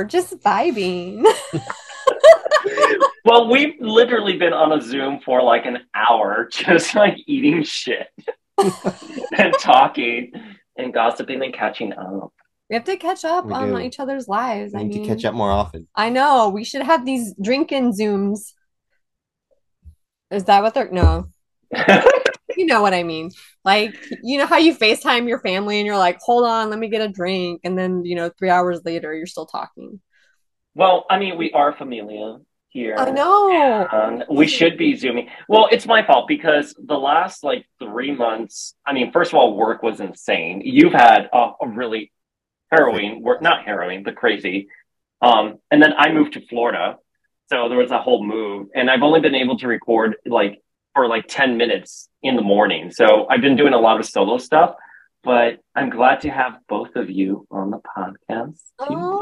We're just vibing. well, we've literally been on a Zoom for like an hour, just like eating shit and talking and gossiping and catching up. We have to catch up We on do. each other's lives. We I need mean, to catch up more often. I know. We should have these drinking Zooms. Is that what they're no? You know what I mean. Like, you know how you FaceTime your family and you're like, hold on, let me get a drink. And then, you know, three hours later, you're still talking. well, I mean, we are familia here. I know. We should be zooming. Well, it's my fault because the last like three months, I mean, first of all, work was insane. You've had a, a really harrowing work, not harrowing, but crazy. Um, and then I moved to Florida. So there was a whole move, and I've only been able to record like for like 10 minutes in the morning. So I've been doing a lot of solo stuff, but I'm glad to have both of you on the podcast Oh.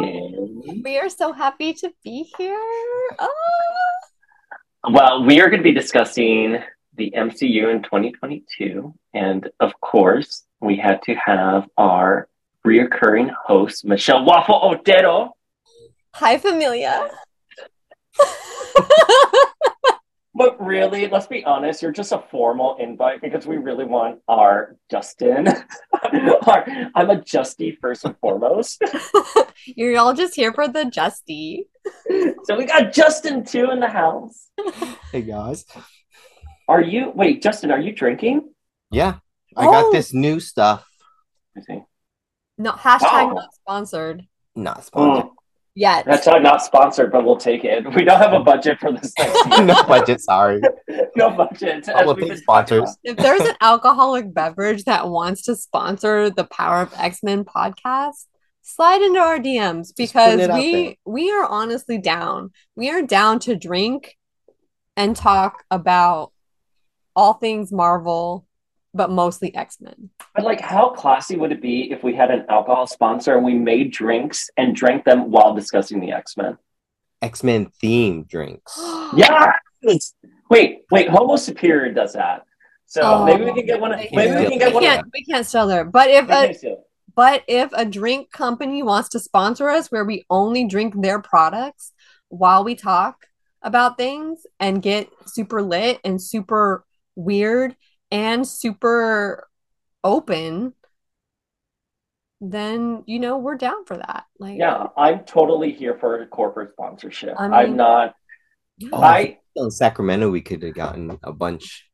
We are so happy to be here. Oh. Well, we are going to be discussing the MCU in 2022. And of course, we had to have our reoccurring host, Michelle Waffle Otero. Hi, familia. But really, let's be honest, you're just a formal invite because we really want our Justin. our, I'm a Justy first and foremost. You're all just here for the Justy. so we got Justin too in the house. Hey guys. Are you, wait, Justin, are you drinking? Yeah, I Oh. got this new stuff. I see. No, hashtag Oh. not sponsored Not sponsored. Mm, yet. that's not, not sponsored, but we'll take it. We don't have a budget for this next year. no budget, sorry. no budget. I will as take sponsors. if there's an alcoholic beverage that wants to sponsor the Power of X-Men podcast, slide into our DMs because putting it out there. we we are honestly down. We are down to drink and talk about all things Marvel, but mostly X-Men. But like, how classy would it be if we had an alcohol sponsor and we made drinks and drank them while discussing the X Men? X Men themed drinks. Yeah. Wait, wait. Homo Superior does that. So Oh. maybe we can get one. Of, maybe we can get we one. can't Of, we can't sell there. But if a it. But if a drink company wants to sponsor us where we only drink their products while we talk about things and get super lit and super weird and super open, then you know we're down for that. Like yeah, I'm totally here for a corporate sponsorship. I I'm mean- not. Oh, I in Sacramento, we could have gotten a bunch.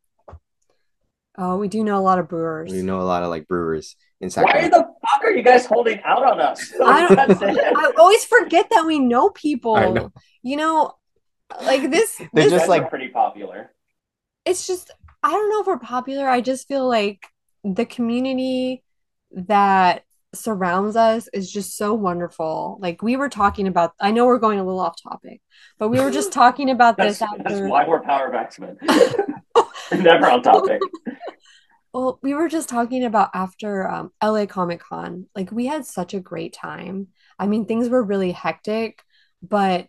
oh, we do know a lot of brewers. We know a lot of like brewers in Sacramento. why the fuck are you guys holding out on us? I don't- That's it. I always forget that we know people. Know. You know, like this. They're this You just like- pretty popular. it's just I don't know if we're popular. I just feel like the community that surrounds us is just so wonderful. Like we were talking about I know we're going a little off topic, but we were just talking about this that's why we're Power of X-Men. Never on topic. well, we were just talking about after um, LA Comic Con. Like we had such a great time. I mean, things were really hectic, but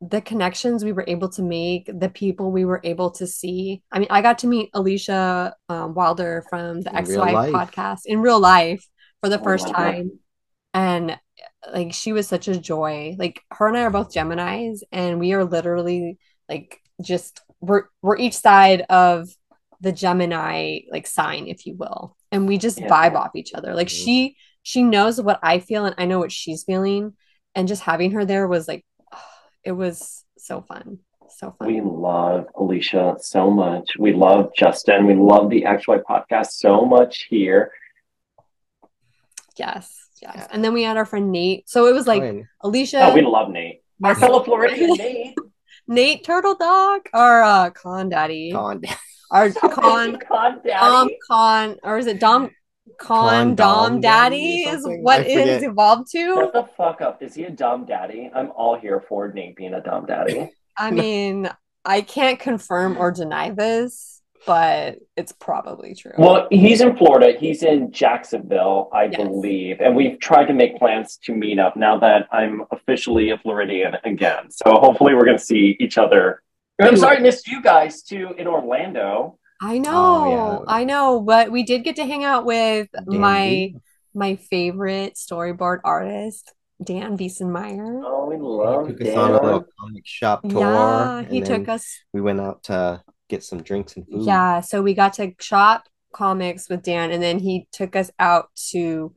the connections we were able to make, the people we were able to see. I mean, I got to meet Alicia um, Wilder from the Ex Wife podcast in real life for the Oh first God. time. And like, she was such a joy. Like, her and I are both Geminis, and we are literally like just we're we're each side of the Gemini like sign, if you will. And we just Yeah. vibe off each other. Like Mhm. she she knows what I feel and I know what she's feeling. And just having her there was like it was so fun. So fun. We love Alicia so much. We love Justin. We love the XY podcast so much here. yes. Yes. Yeah. And then we had our friend Nate. So it was like Oh, Alicia, Oh, we love Nate. Our fellow Floridian Nate. Nate Turtle Dog, or uh Con Daddy. Con- our con Con daddy. Dom Daddy. con or is it Dom con Con Dom Dom Daddy Daddy is something? what I it has forget. evolved Shut to. the fuck up. Is he a dumb daddy? I'm all here for Nate being a dumb daddy. I mean, I can't confirm or deny this, but it's probably true. Well, he's in Florida. He's in Jacksonville, I Yes. believe. And we've tried to make plans to meet up now that I'm officially a Floridian again. So hopefully we're going to see each other. I'm sorry I missed you guys too in Orlando. I know, Oh, yeah. I know, but we did get to hang out with Dan my B. my favorite storyboard artist, Dan Veesenmeyer. Oh, we He love took us on a little comic shop tour. Yeah, he took us. We went out to get some drinks and food. Yeah, so we got to shop comics with Dan, and then he took us out to,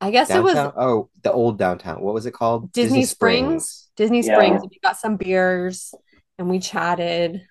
I guess it was Oh, the old downtown. What was it called? Disney Springs. Disney Yeah. Springs. We got some beers and we chatted.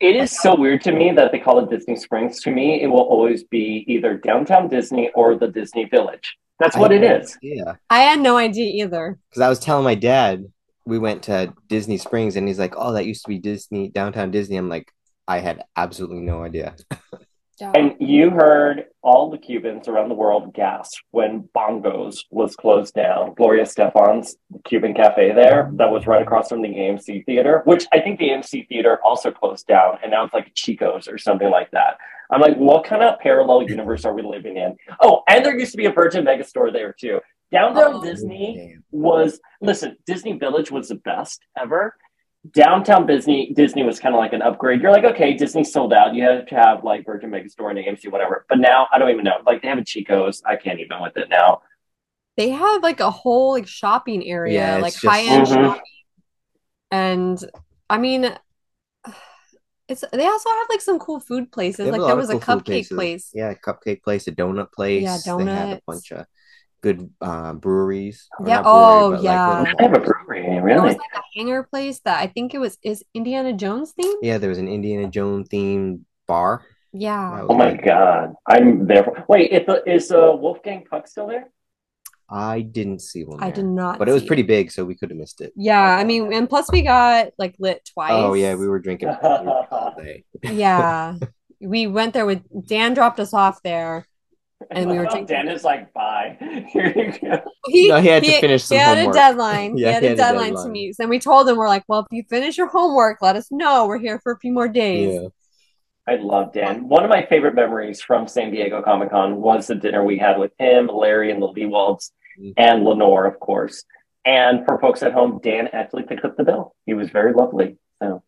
It is so weird to me that they call it Disney Springs. To me, it will always be either downtown Disney or the Disney Village. That's what it is. Yeah, I had no idea either. because I was telling my dad we went to Disney Springs, and he's like, "Oh, that used to be Disney downtown Disney." I'm like, I had absolutely no idea. Yeah. And you heard all the Cubans around the world gasp when Bongos was closed down. Gloria Estefan's Cuban Cafe there, that was right across from the AMC Theater, which I think the AMC Theater also closed down, and now it's like Chico's or something like that. I'm like, what kind of parallel universe are we living in? Oh, and there used to be a Virgin Megastore there too. Downtown Oh. Disney Damn. was listen, Disney Village was the best ever. Downtown Disney Disney was kind of like an upgrade. You're like, okay, Disney sold out. You have to have like Virgin Megastore and AMC, whatever. But now I don't even know. Like they have a Chico's. I can't even with it now. they have like a whole like shopping area, Yeah, like just- high end Mhm. shopping. And I mean, it's they also have like some cool food places. Like there was a cool food cupcake place. Yeah, a cupcake place, a donut place. Yeah, They had a bunch of good uh, breweries. Yeah, not brewery, oh, but, like, yeah. little They have a bars. brewery, There really. was like a hangar place that I think it was is Indiana Jones themed. Yeah, there was an Indiana Jones themed bar. Yeah. Oh my Right. god, I'm there. For, wait, if the, is uh, Wolfgang Puck still there? I didn't see one. I did not but it was see pretty big, so we could have missed it. Yeah, I mean, and plus we got like lit twice. Oh yeah, we were drinking all day. Yeah. We went there with Dan dropped us off there. And we were drinking- Dan is like, bye. Here you go. He, No, he had to finish some he had homework. a deadline. Yeah, he had he a had a deadline to meet. And we told him, we're like, well, if you finish your homework, let us know. We're here for a few more days. Yeah. I love Dan. One of my favorite memories from San Diego Comic Con was the dinner we had with him, Larry, and the Lewalds, Mhm. and Lenore, of course. And for folks at home, Dan actually picked up the bill. He was very lovely. So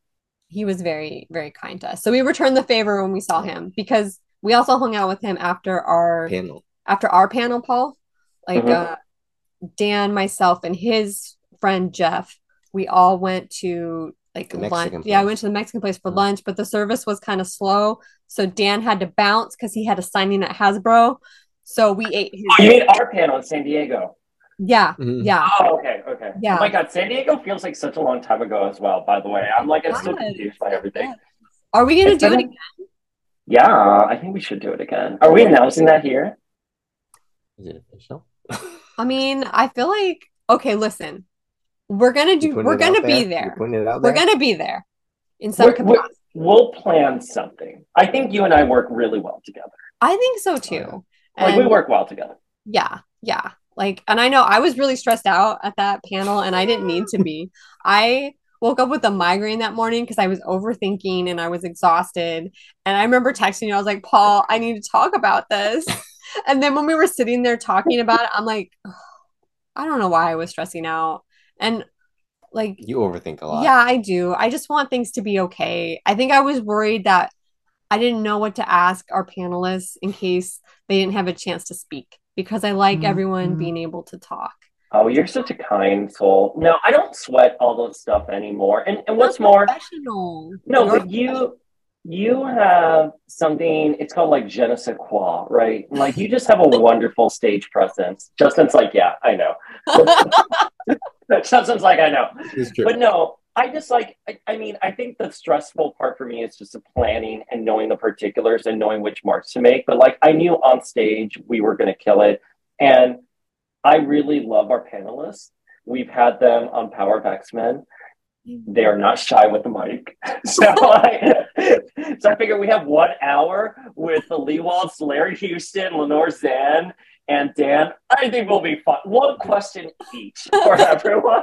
He was very, very kind to us. So we returned the favor when we saw him because we also hung out with him after our Panel. after our panel, Paul. Like Mhm. uh Dan, myself, and his friend Jeff, we all went to like lunch. Mexican Yeah, I went to the Mexican place for Mhm. lunch, but the service was kind of slow. So Dan had to bounce because he had a signing at Hasbro. So we ate his oh, you mean our panel in San Diego? Yeah, Mhm. yeah. Oh, okay, okay. Yeah. Oh my God, San Diego feels like such a long time ago as well. By the way, I'm like I'm still confused by everything. Are we gonna It's do been it again? Yeah, I think we should do it again. Are we announcing that here? Is it official? I mean, I feel like okay, listen. We're gonna do we're gonna out be You there. putting it out We're gonna be there in some We're- we're- capacity. We'll plan something. I think you and I work really well together. I think so yeah. too. Like we work well together. Yeah, yeah. Like, and I know I was really stressed out at that panel, and I didn't need to be. I woke up with a migraine that morning because I was overthinking and I was exhausted. And I remember texting you, I was like, Paul, I need to talk about this. And then when we were sitting there talking about it, I'm like, "Ugh, I don't know why I was stressing out. And like, You overthink a lot. yeah, I do. I just want things to be okay. I think I was worried that I didn't know what to ask our panelists in case they didn't have a chance to speak because I like Mhm. everyone being able to talk. Oh, you're such a kind soul. No, I don't sweat all those stuff anymore. And and what's more, professional. no, You're but you you have something. It's called like je ne sais quoi, right? Like you just have a wonderful stage presence. Justin's like, yeah, I know. Justin's like, I know. But no, I just like, I, I mean, I think the stressful part for me is just the planning and knowing the particulars and knowing which marks to make. But like, I knew on stage we were going to kill it. And I really love our panelists. We've had them on Power of X Men. they are not shy with the mic. so I, so I figured we have one hour with the Lewalds, Larry Houston, Lenore Zann, and Dan. I think we'll be fun. One question each for everyone.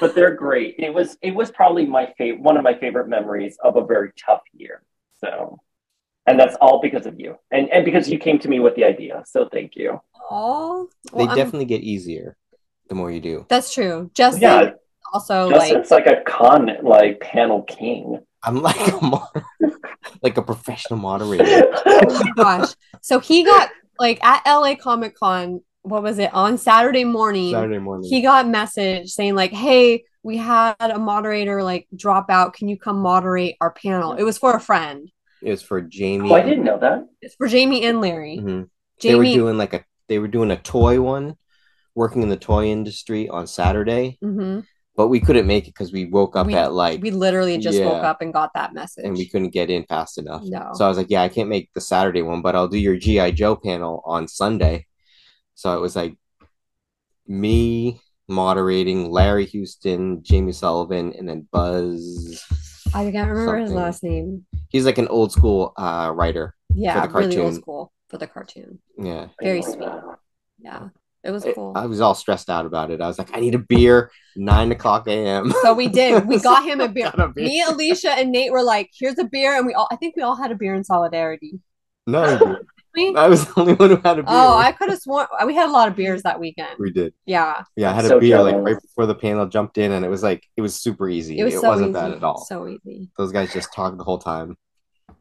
but they're great. It was it was probably my favorite one of my favorite memories of a very tough year. So and that's all because of you. And and because you came to me with the idea. So thank you. Oh, they definitely get easier the more you do. That's true. Justin Yeah. also Justin's like, a con like panel king. I'm like a mod- like a professional moderator. oh my gosh. So he got like at LA Comic Con, what was it, on Saturday morning? Saturday morning. He got message saying, like, hey, we had a moderator like drop out. Can you come moderate our panel? It was for a friend. It was for Jamie. Oh, I didn't know that. It's for Jamie and Larry. Mhm. They were Jamie doing like a they were doing a toy one, working in the toy industry on Saturday, Mhm. but we couldn't make it because we woke up We- at like we literally just woke up and got that message. and we couldn't get in fast enough. No. So I was like, yeah, I can't make the Saturday one, but I'll do your GI Joe panel on Sunday. So it was like me moderating, Larry Houston, Jamie Sullivan, and then Buzz. I can't remember his last name. He's like an old school uh, writer. Yeah, the really old school for the cartoon. Yeah. Very sweet. Yeah, it was It- cool. I was all stressed out about it. I was like, I need a beer, nine o'clock a.m. so we did. We got him a beer. A beer. Me, Alicia, and Nate were like, "Here's a beer," and we all. I think we all had a beer in solidarity. No, We- I was the only one who had a beer. Oh, I could have sworn we had a lot of beers that weekend. we did. Yeah, Yeah, I had So a beer like right before the panel jumped in, and it was like it was super easy. it was so wasn't easy. bad at all. So easy. Those guys just talked the whole time.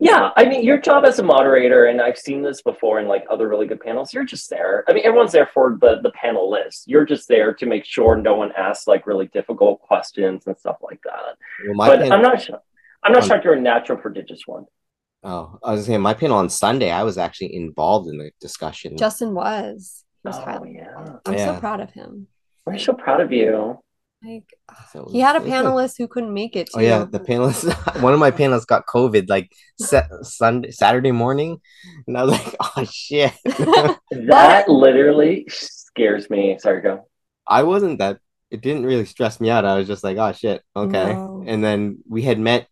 Yeah, I mean, your job as a moderator, and I've seen this before in like other really good panels. You're just there. I mean, everyone's there for the the panel list. You're just there to make sure no one asks like really difficult questions and stuff like that. Well, my but pan- I'm not sure. I'm not Um, sure if you're a natural prodigious one. Oh, I was saying my panel on Sunday. I was actually involved in the discussion. Justin was. He was Oh, highly yeah. involved. I'm Yeah. so proud of him. We're so proud of you. Like So he had a was- it was good. panelist who couldn't make it. Too. Oh yeah, the panelists. one of my panelists got COVID like set, Sunday, Saturday morning, and I was like, "Oh shit!" That literally scares me. Sorry, go. I wasn't that. It didn't really stress me out. I was just like, "Oh shit, okay." No. And then we had met.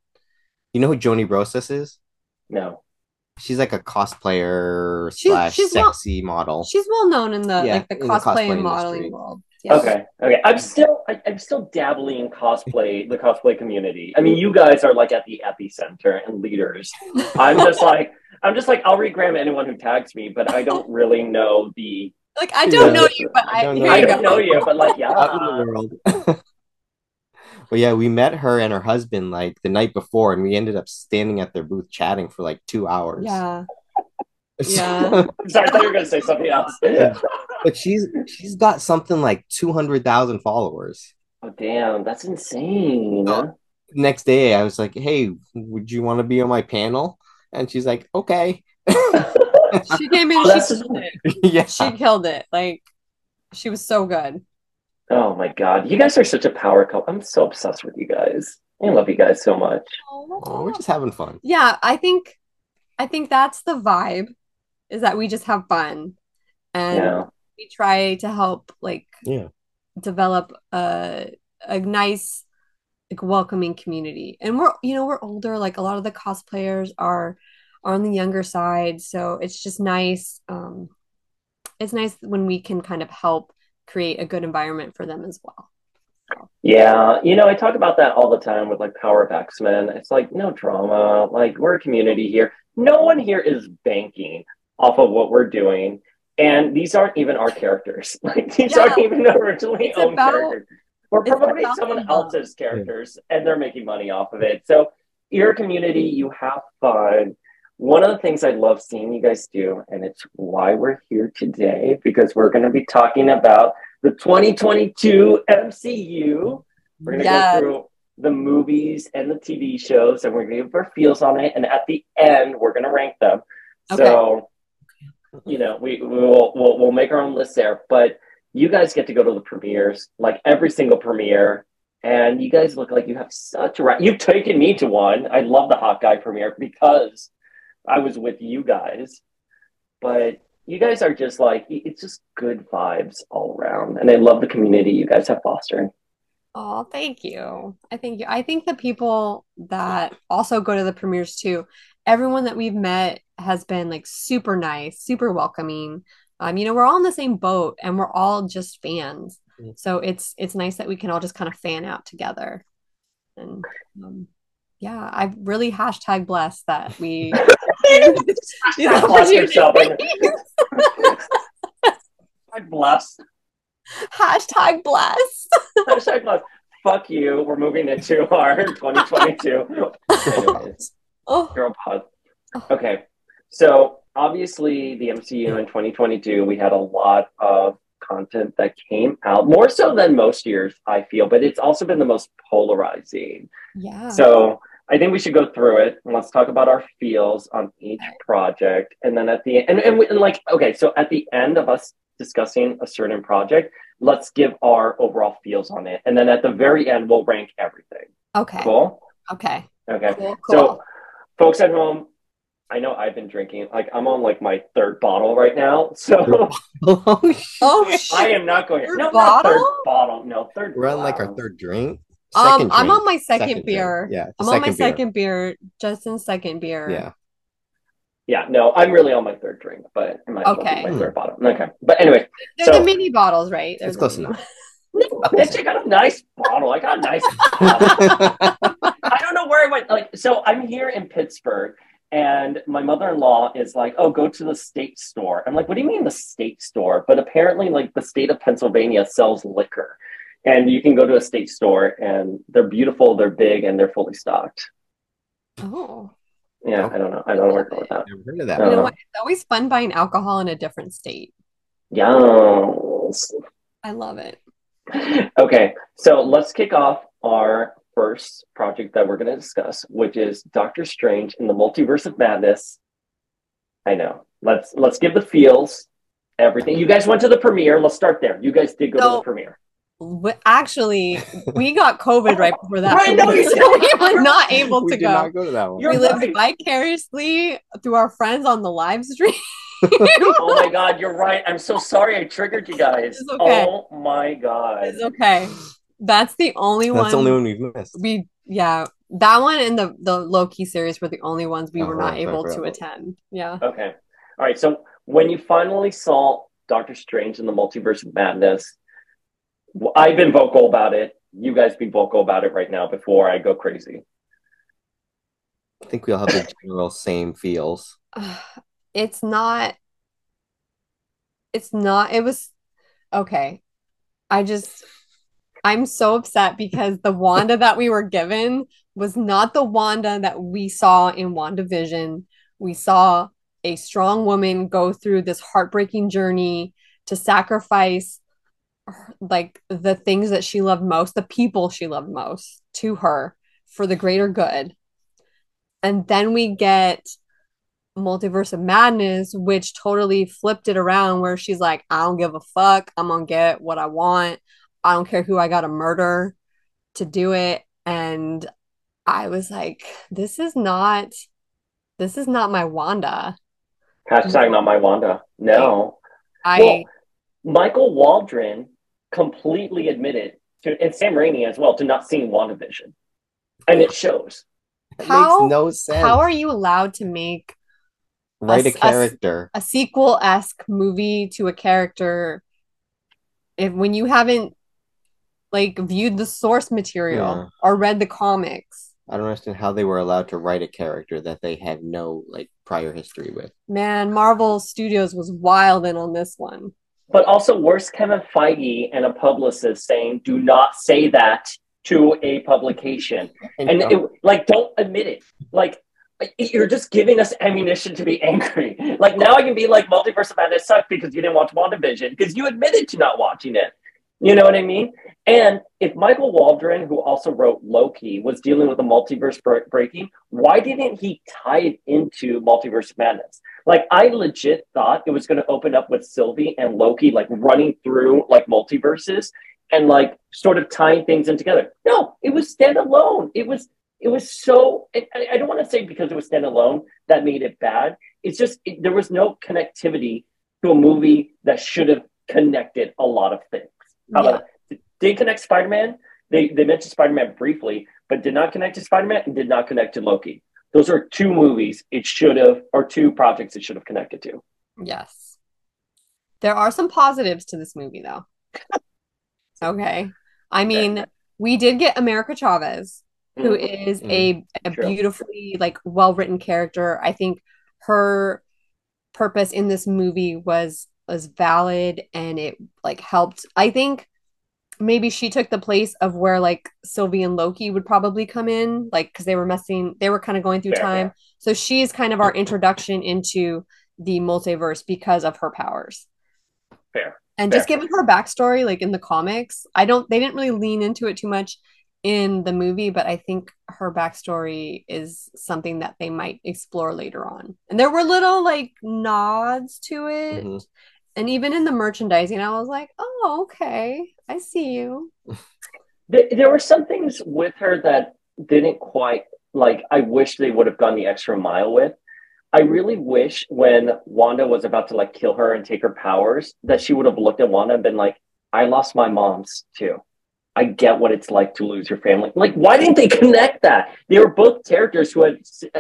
You know who Joni Brosas is? No. She's like a cosplayer She's- slash she's not- sexy model. She's well known in the Yeah, like the in the cosplay, cosplay and modeling industry. world. Yes. Okay. Okay. I'm still I, I'm still dabbling in cosplay, the cosplay community. I mean, you guys are like at the epicenter and leaders. I'm just like I'm just like I'll regram anyone who tags me, but I don't really know the Like I don't know you, but I I, don't know I don't know you, but like yeah. out in the world. Well, yeah, we met her and her husband like the night before, and we ended up standing at their booth chatting for like two hours. Yeah. Yeah. Sorry, I thought you were gonna say something else. but she's she's got something like two hundred thousand followers. Oh damn, that's insane. Next day, I was like, "Hey, would you want to be on my panel?" And she's like, "Okay." She came in, Oh, she killed it. yeah, She killed it. Like she was so good. Oh my god. You guys are such a power couple. I'm so obsessed with you guys. I love you guys so much. Oh, we're just having fun. yeah, I think I think that's the vibe is that we just have fun and Yeah. we try to help like Yeah. develop a a nice like welcoming community. And we're you know, we're older, like a lot of the cosplayers are are on the younger side, so it's just nice um it's nice when we can kind of help create a good environment for them as well. Yeah, you know, I talk about that all the time with like Power of X Men. It's like no drama. Like we're a community here. No one here is banking off of what we're doing, and these aren't even our characters. Like these Yeah. aren't even originally It's owned about- characters. We're about someone else's characters, and they're making money off of it. So you're a community. You have fun. One of the things I love seeing you guys do, and it's why we're here today, because we're going to be talking about the 2022 MCU. We're going to Yes. go through the movies and the TV shows, and we're going to give our feels on it. And at the end, we're going to rank them. So, you know, we we will we'll, we'll make our own list there. But you guys get to go to the premieres, like every single premiere, and you guys look like you have such a right. You've taken me to one. I love the Hawkeye premiere because I was with you guys. But you guys are just like it's just good vibes all around, and I love the community you guys have fostered. Oh, thank you. I thank you. I think the people that also go to the premieres too, everyone that we've met has been like super nice, super welcoming. Um, you know, we're all in the same boat and we're all just fans. Mm. So it's it's nice that we can all just kind of fan out together. And um, yeah, I really hashtag blessed that we these Bless. I'm blessed. hashtag blessed. Hashtag blessed. Fuck you. We're moving into our 2022. Anyways, Oh, girl pod. Okay. So obviously the MCU in 2022, we had a lot of content that came out more so than most years, I feel, but it's also been the most polarizing. yeah. So I think we should go through it and let's talk about our feels on each project. And then at the end, and, and, we, and like, okay, so at the end of us discussing a certain project, let's give our overall feels on it. And then at the very end, we'll rank everything. okay. Cool? Okay. Okay. Cool. So, folks at home, I know I've been drinking. Like, I'm on like my third bottle right now. So, oh, shit. oh. I am not going. Third no, not third bottle? bottle. No, third. We're on like our third drink. Um, Second I'm on my second, drink. beer. Yeah, I'm on my beer. second beer. Justin's second beer. Yeah. Yeah, no, I'm really on my third drink, but it might as well be Okay. my third bottle. Okay, but anyway, They're So- the mini bottles, right? They're It's close enough. no, bitch, I got a nice bottle. I got a nice. bottle. I don't know where I went. Like, so I'm here in Pittsburgh, and my mother-in-law is like, "Oh, go to the state store." I'm like, "What do you mean the state store?" But apparently, like the state of Pennsylvania sells liquor, and you can go to a state store, and they're beautiful, they're big, and they're fully stocked. Oh, Yeah, I don't know. I don't know where to go with that. Never heard of that. you Uh, know what? It's always fun buying alcohol in a different state. Yes. I love it. okay, so let's kick off our first project that we're going to discuss, which is Doctor Strange in the Multiverse of Madness. I know. Let's let's give the feels, everything. You guys went to the premiere. Let's start there. You guys did go to the premiere. W- Actually, we got COVID right before that. Right, no, so we were not able we to did go. not go to that one. You're we lived right. vicariously through our friends on the live stream. oh my god, you're right. I'm so sorry I triggered you guys. It's okay. Oh my god. It's okay. That's the only one. That's the only one we've missed. we yeah that one and the the Loki series were the only ones we Oh, were not right, able right, to right. attend. Yeah. Okay. All right. So when you finally saw Doctor Strange in the Multiverse of Madness, w- I've been vocal about it. You guys be vocal about it right now before I go crazy. I think we all have the general same feels. It's not it's not it was okay. I just I'm so upset because the Wanda that we were given was not the Wanda that we saw in WandaVision. We saw a strong woman go through this heartbreaking journey to sacrifice her- like the things that she loved most, the people she loved most to her for the greater good. And then we get Multiverse of Madness, which totally flipped it around where she's like, I don't give a fuck. I'm gonna get what I want. I don't care who I gotta murder to do it. And I was like, this is not this is not my Wanda. Hashtag not my Wanda. No. I Well, Michael Waldron completely admitted to, and Sam Raimi as well, to not seeing WandaVision. And it shows. It How- makes no sense. how are you allowed to make Write a us- us- character. a sequel esque movie to a character if when you haven't like viewed the source material Yeah. or read the comics? I don't understand how they were allowed to write a character that they have no like prior history with. Man, Marvel Studios was wild in on this one. But also, worse, Kevin Feige and a publicist saying, do not say that to a publication? And it, like, don't admit it. Like, you're just giving us ammunition to be angry. Like, now I can be like, Multiverse of Madness sucked because you didn't watch WandaVision because you admitted to not watching it. You know what I mean? And if Michael Waldron, who also wrote Loki, was dealing with the multiverse bre- breaking, why didn't he tie it into Multiverse of Madness? Like, I legit thought it was going to open up with Sylvie and Loki, like running through like multiverses and like sort of tying things in together. No, it was standalone. It was it was so. I, I don't want to say because it was standalone that made it bad. It's just it, there was no connectivity to a movie that should have connected a lot of things. About? Did it connect Spider Man? They they mentioned Spider Man briefly, but did not connect to Spider Man and did not connect to Loki. Those are two movies it should have, or two projects it should have connected to. Yes. There are some positives to this movie, though. okay. I mean, we did get America Chavez, who Mhm. is a, a True. beautifully like well written character. I think her purpose in this movie was was valid and it like helped. I think maybe she took the place of where like Sylvie and Loki would probably come in, like because they were messing, they were kind of going through Fair, time. So she's kind of our introduction into the multiverse because of her powers. Fair. And Fair. just given her backstory, like in the comics, I don't they didn't really lean into it too much in the movie, but I think her backstory is something that they might explore later on. And there were little like nods to it. Mhm. And even in the merchandising, I was like, oh, okay, I see you. There, there were some things with her that didn't quite like. I wish they would have gone the extra mile with. I really wish when Wanda was about to like kill her and take her powers that she would have looked at Wanda and been like, "I lost my mom's too. I get what it's like to lose your family." Like, why didn't they connect that? They were both characters who had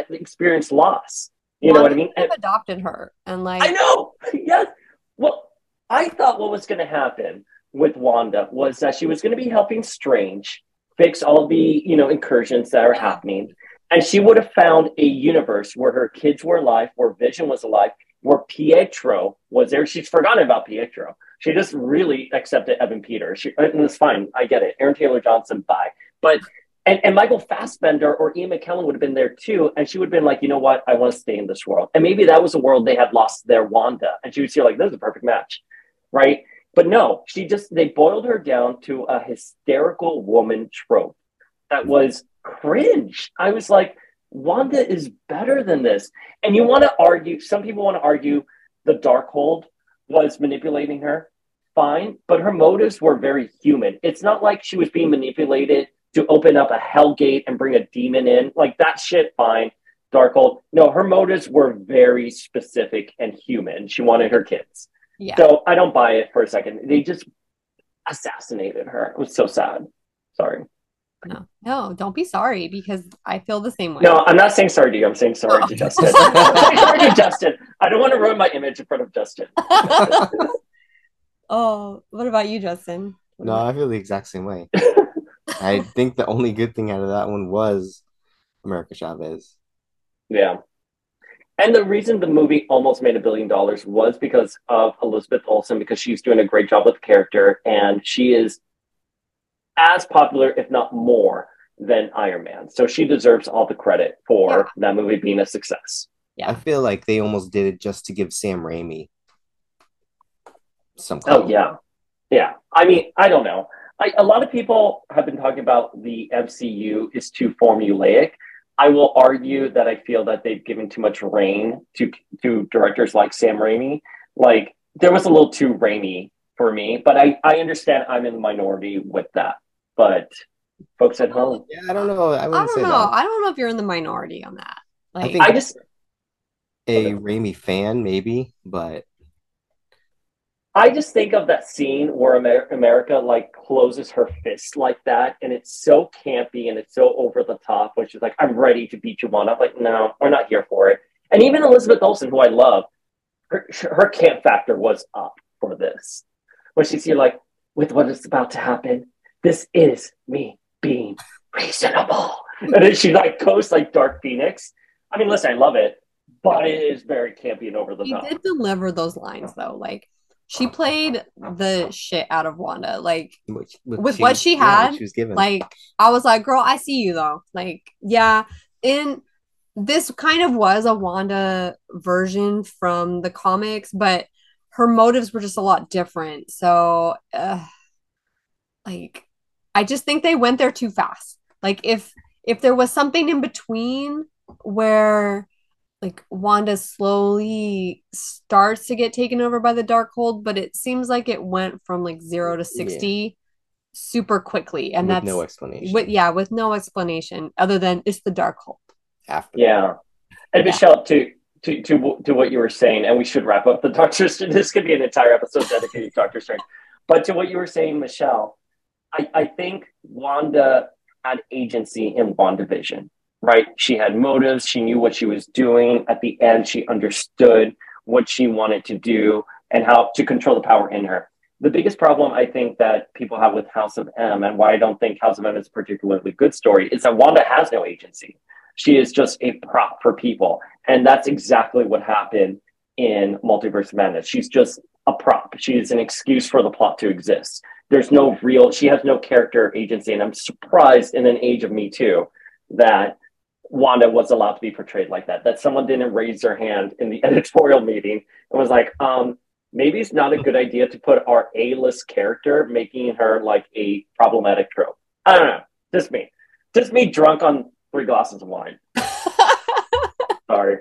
experienced loss. You know what I mean? Have adopted her and like I know. Yes. Well, I thought what was going to happen with Wanda was that she was going to be helping Strange fix all the you know incursions that are happening, and she would have found a universe where her kids were alive, where Vision was alive, where Pietro was there. She's forgotten about Pietro. She just really accepted Evan Peters. She, and it's fine. I get it. Aaron Taylor Johnson, bye. But and, and Michael Fassbender or Ian McKellen would have been there too. And she would have been like, you know what? I want to stay in this world. And maybe that was a world they had lost their Wanda. And she would see like, this is a perfect match. Right. But no, she just, they boiled her down to a hysterical woman trope that was cringe. I was like, Wanda is better than this. And you want to argue, some people want to argue the Darkhold was manipulating her. Fine. But her motives were very human. It's not like she was being manipulated to open up a hell gate and bring a demon in. Like that shit, fine. Darkhold. No, her motives were very specific and human. She wanted her kids. yeah. So I don't buy it for a second. They just assassinated her. It was so sad. Sorry. No, no, don't be sorry because I feel the same way. No, I'm not saying sorry to you. I'm saying sorry Oh. to Justin. I'm sorry to Justin. I don't want to ruin my image in front of Justin. oh, what about you, Justin? What No, about- I feel the exact same way. I think the only good thing out of that one was America Chavez. Yeah. And the reason the movie almost made a billion dollars was because of Elizabeth Olsen, because she's doing a great job with the character, and she is as popular, if not more, than Iron Man. So she deserves all the credit for Yeah. that movie being a success. Yeah. I feel like they almost did it just to give Sam Raimi some. Oh yeah, yeah. I mean, I don't know. I, a lot of people have been talking about the MCU is too formulaic. I will argue that I feel that they've given too much reign to to directors like Sam Raimi. Like there was a little too Raimi for me, but I I understand I'm in the minority with that. But folks at home, Yeah, I don't know. I I wouldn't don't say know. that. I don't know if you're in the minority on that. Like, think- I just A Raimi fan, maybe, but I just think of that scene where Amer- America like closes her fist like that, and it's so campy and it's so over the top. Which is like, I'm ready to beat you one up. Like, no, we're not here for it. And even Elizabeth Olsen, who I love, her, her camp factor was up for this. When she's here, like, with what is about to happen, this is me being reasonable. And then she like goes like Dark Phoenix. I mean, listen, I love it, but it is very campy and over the top. did deliver those lines though. Like she played the shit out of Wanda. Like with, With what she yeah, had, she was given. like I was like, girl, I see you though. Like, yeah, in this kind of was a Wanda version from the comics, but her motives were just a lot different. So, uh, like, I just think they went there too fast. Like, if if there was something in between where like Wanda slowly starts to get taken over by the Darkhold, but it seems like it went from like zero to sixty super quickly, and with that's no explanation. with yeah, with no explanation other than it's the Darkhold. after. Yeah. And Yeah. Michelle, to, to to to what you were saying, and we should wrap up the Doctor Strange. This could be an entire episode dedicated to Doctor Strange. But to what you were saying, Michelle, I, I think Wanda had agency in WandaVision, right? She had motives. She knew what she was doing. At the end, she understood what she wanted to do and how to control the power in her. The biggest problem I think that people have with House of M and why I don't think House of M is a particularly good story is that Wanda has no agency. She is just a prop for people. And that's exactly what happened in Multiverse Madness. She's just a prop. She is an excuse for the plot to exist. There's no real, she has no character agency. And I'm surprised in an age of Me Too that Wanda was allowed to be portrayed like that, that someone didn't raise their hand in the editorial meeting and was like, um, maybe it's not a good idea to put our A list character, making her like a problematic trope. I don't know. Just me. Just me drunk on three glasses of wine. Sorry.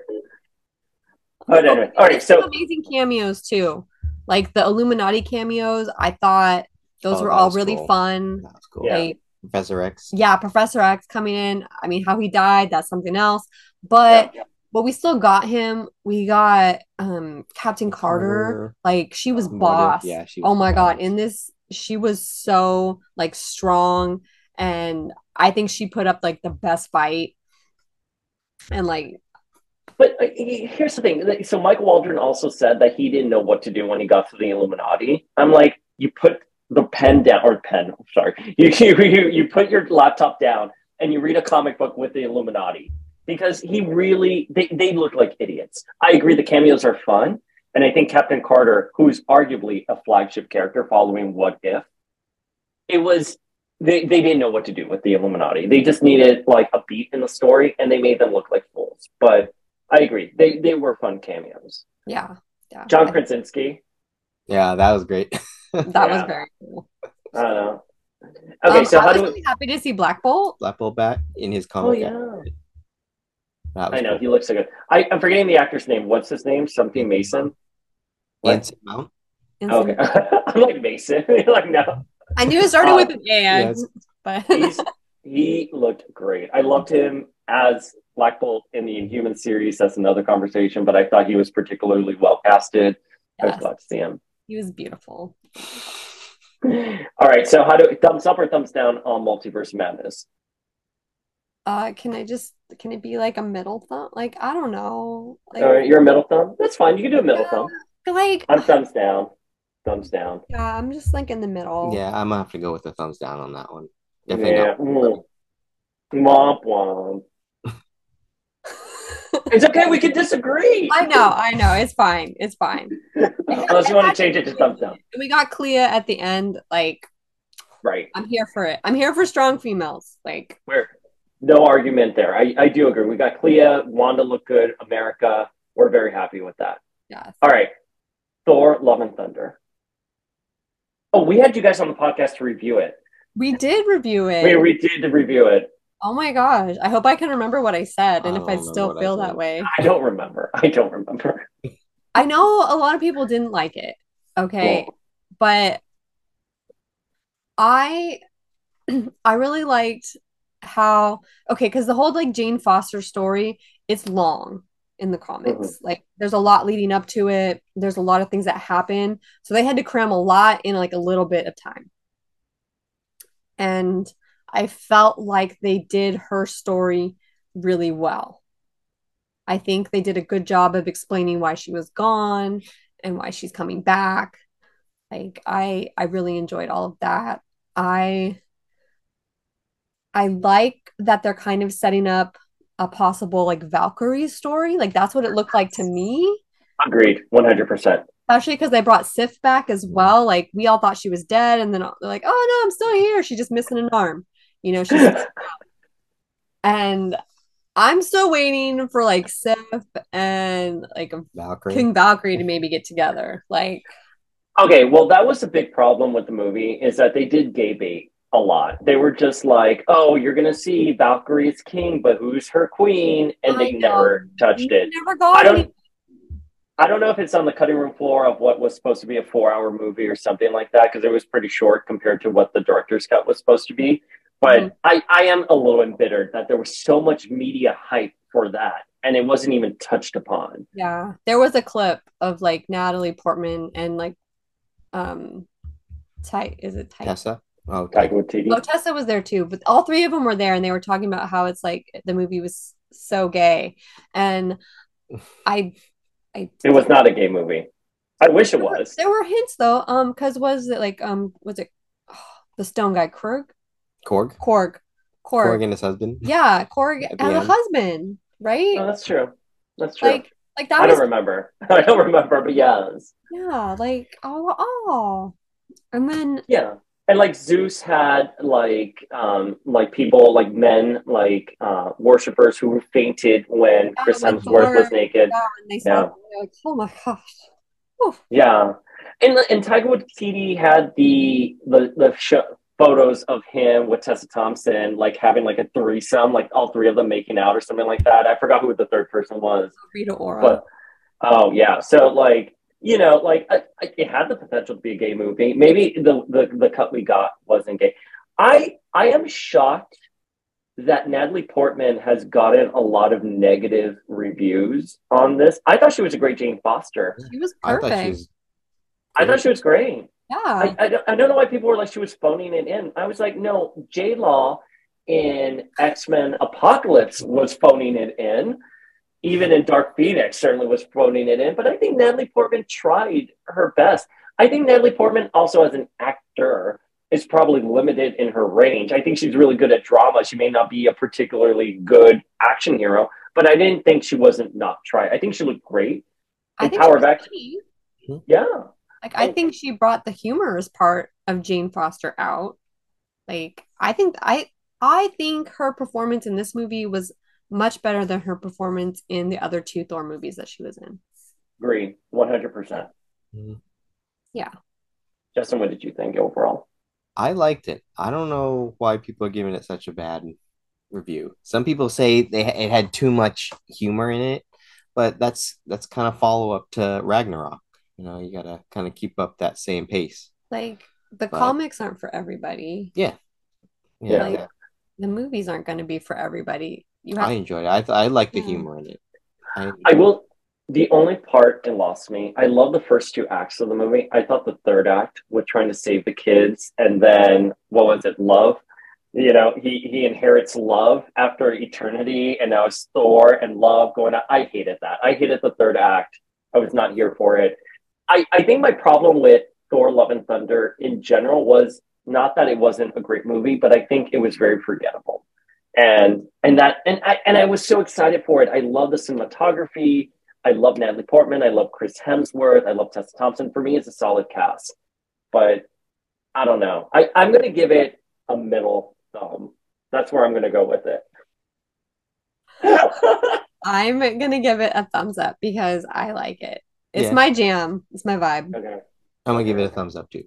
But anyway, all right. So amazing cameos too, like the Illuminati cameos. I thought those Oh, were all really cool. fun. That's cool. Yeah. Like, Professor X. yeah, Professor X coming in. I mean, how he died, that's something else. But Yeah. but we still got him. We got um Captain Carter. Carter. Like she was Wonder- boss. yeah, she was oh my god, in this she was so like strong and I think she put up like the best fight. And like But uh, here's the thing. So Michael Waldron also said that he didn't know what to do when he got to the Illuminati. I'm like, you put the pen down or pen. Sorry, you you you put your laptop down and you read a comic book with the Illuminati because he really they they look like idiots. I agree. The cameos are fun, and I think Captain Carter, who's arguably a flagship character following What If, it was. They, they didn't know what to do with the Illuminati. They just needed like a beat in the story, and they made them look like fools. But I agree. They they were fun cameos. yeah. Yeah. John Krasinski. Yeah, that was great. that was very cool. I don't know. Okay, Um, so I how was do we? really happy to see Black Bolt. Black Bolt back in his Oh yeah, I know cool. he looks so good. I, I'm forgetting the actor's name. What's his name? Something Mason. What? Anson Mount. Okay, I'm like Mason. You're like no. I knew it started Um, with an A, yes. but he looked great. I loved him as Black Bolt in the Inhuman series. That's another conversation. But I thought he was particularly well casted. I was Yes. glad to see him. He was beautiful. All right. So how do thumbs up or thumbs down on Multiverse Madness? Uh, can I just can it be like a middle thumb? Like I don't know. Like, All right, you're a middle thumb. That's fine. You can do a middle thumb. like I'm thumbs down. Thumbs down. yeah, I'm just like in the middle. Yeah, I'm gonna have to go with the thumbs down on that one. Definitely Yeah. not. Mm. Womp womp. It's okay. We can disagree. I know, I know. It's fine. It's fine. Unless you want to change it to thumbs down. We got Clea at the end. Like Right. I'm here for it. I'm here for strong females. Like We're no argument there. I, I do agree. We got Clea, Wanda look good, America. We're very happy with that. yes. All right. Thor, Love and Thunder. Oh, we had you guys on the podcast to review it. We did review it. We, we did review it. Oh my gosh. I hope I can remember what I said and I if I still what I feel that way. I don't remember. I don't remember. I know a lot of people didn't like it. Okay. Cool. But I I really liked how okay, because the whole like Jane Foster story, it's long in the comics. Mm-hmm. Like there's a lot leading up to it. There's a lot of things that happen. So they had to cram a lot in like a little bit of time. And I felt like they did her story really well. I think they did a good job of explaining why she was gone and why she's coming back. Like I I really enjoyed all of that. I I like that they're kind of setting up a possible like Valkyrie story. Like that's what it looked like to me. Agreed. 100%. Especially because they brought Sif back as well. Like we all thought she was dead, and then they're like, "Oh no, I'm still here. She's just missing an arm." You know, she's and I'm still waiting for like Sif and like Valkyrie. King Valkyrie to maybe get together. Like, Okay, well, that was a big problem with the movie is that they did gay bait a lot. They were just like, "Oh, you're gonna see Valkyrie's king, but who's her queen?" And they know. never touched it. never got I don't. any. I don't know if it's on the cutting room floor of what was supposed to be a four-hour movie or something like that because it was pretty short compared to what the director's cut was supposed to be. But Mhm. I, I am a little embittered that there was so much media hype for that and it wasn't even touched upon. Yeah, there was a clip of like Natalie Portman and like, um, Ty is it Ty Tessa. Oh, Taika Waititi. Oh, Tessa was there too, but all three of them were there, and they were talking about how it's like the movie was so gay, and I, I It was not a gay movie. I wish it was. There were hints though, um, because was it like um, was it the stone guy Korg? Korg. Korg, Korg, Korg and his husband. yeah, Korg At the as a husband, right? No, that's true. That's true. like, like that I was don't remember. I don't remember, but yes. yeah, like oh, oh, and then Yeah. And like Zeus had like um like people like men like uh worshippers who fainted when Yeah, Chris when Hemsworth was naked. yeah, saw Yeah. it, like, oh my gosh, Oof. Yeah. And and Taika Waititi had the the the show, photos of him with Tessa Thompson like having like a threesome, like all three of them making out or something like that. I forgot who the third person was. Rita Ora. But oh yeah, so like you know, like I, I, it had the potential to be a gay movie. Maybe the, the the cut we got wasn't gay. I I am shocked that Natalie Portman has gotten a lot of negative reviews on this. I thought she was a great Jane Foster. she was I perfect. thought she was. I thought she was great. Yeah, I, I, don't, I don't know why people were like she was phoning it in. I was like, no, J Law in X Men Apocalypse was phoning it in. Even in Dark Phoenix, certainly was phoning it in. But I think Natalie Portman tried her best. I think Natalie Portman also as an actor is probably limited in her range. I think she's really good at drama. She may not be a particularly good action hero, but I didn't think she wasn't not trying. I think she looked great. I in think Power she was Back- funny. Yeah. Like I think she brought the humorous part of Jane Foster out. Like I think I I think her performance in this movie was much better than her performance in the other two Thor movies that she was in. Agree, one hundred percent. Mhm. Yeah. Justin, what did you think overall? I liked it. I don't know why people are giving it such a bad review. Some people say they it had too much humor in it, but that's that's kind of follow up to Ragnarok. You know, you gotta kind of keep up that same pace. Like the But- comics aren't for everybody. Yeah, Yeah. Like the movies aren't going to be for everybody. You I have enjoyed it. I th- I like the Yeah. humor in it. I, I will. The only part it lost me. I love the first two acts of the movie. I thought the third act with trying to save the kids, and then what was it? Love. You know, he he inherits love after eternity, and now it's Thor and love going on. I hated that. I hated the third act. I was not here for it. I I think my problem with Thor: Love and Thunder in general was not that it wasn't a great movie, but I think it was very forgettable. And and that and I and I was so excited for it. I love the cinematography. I love Natalie Portman. I love Chris Hemsworth. I love Tessa Thompson. For me, it's a solid cast. But I don't know. I, I'm going to give it a middle thumb. That's where I'm going to go with it. I'm going to give it a thumbs up because I like it. It's Yeah. my jam. It's my vibe. okay. I'm gonna give it a thumbs up too.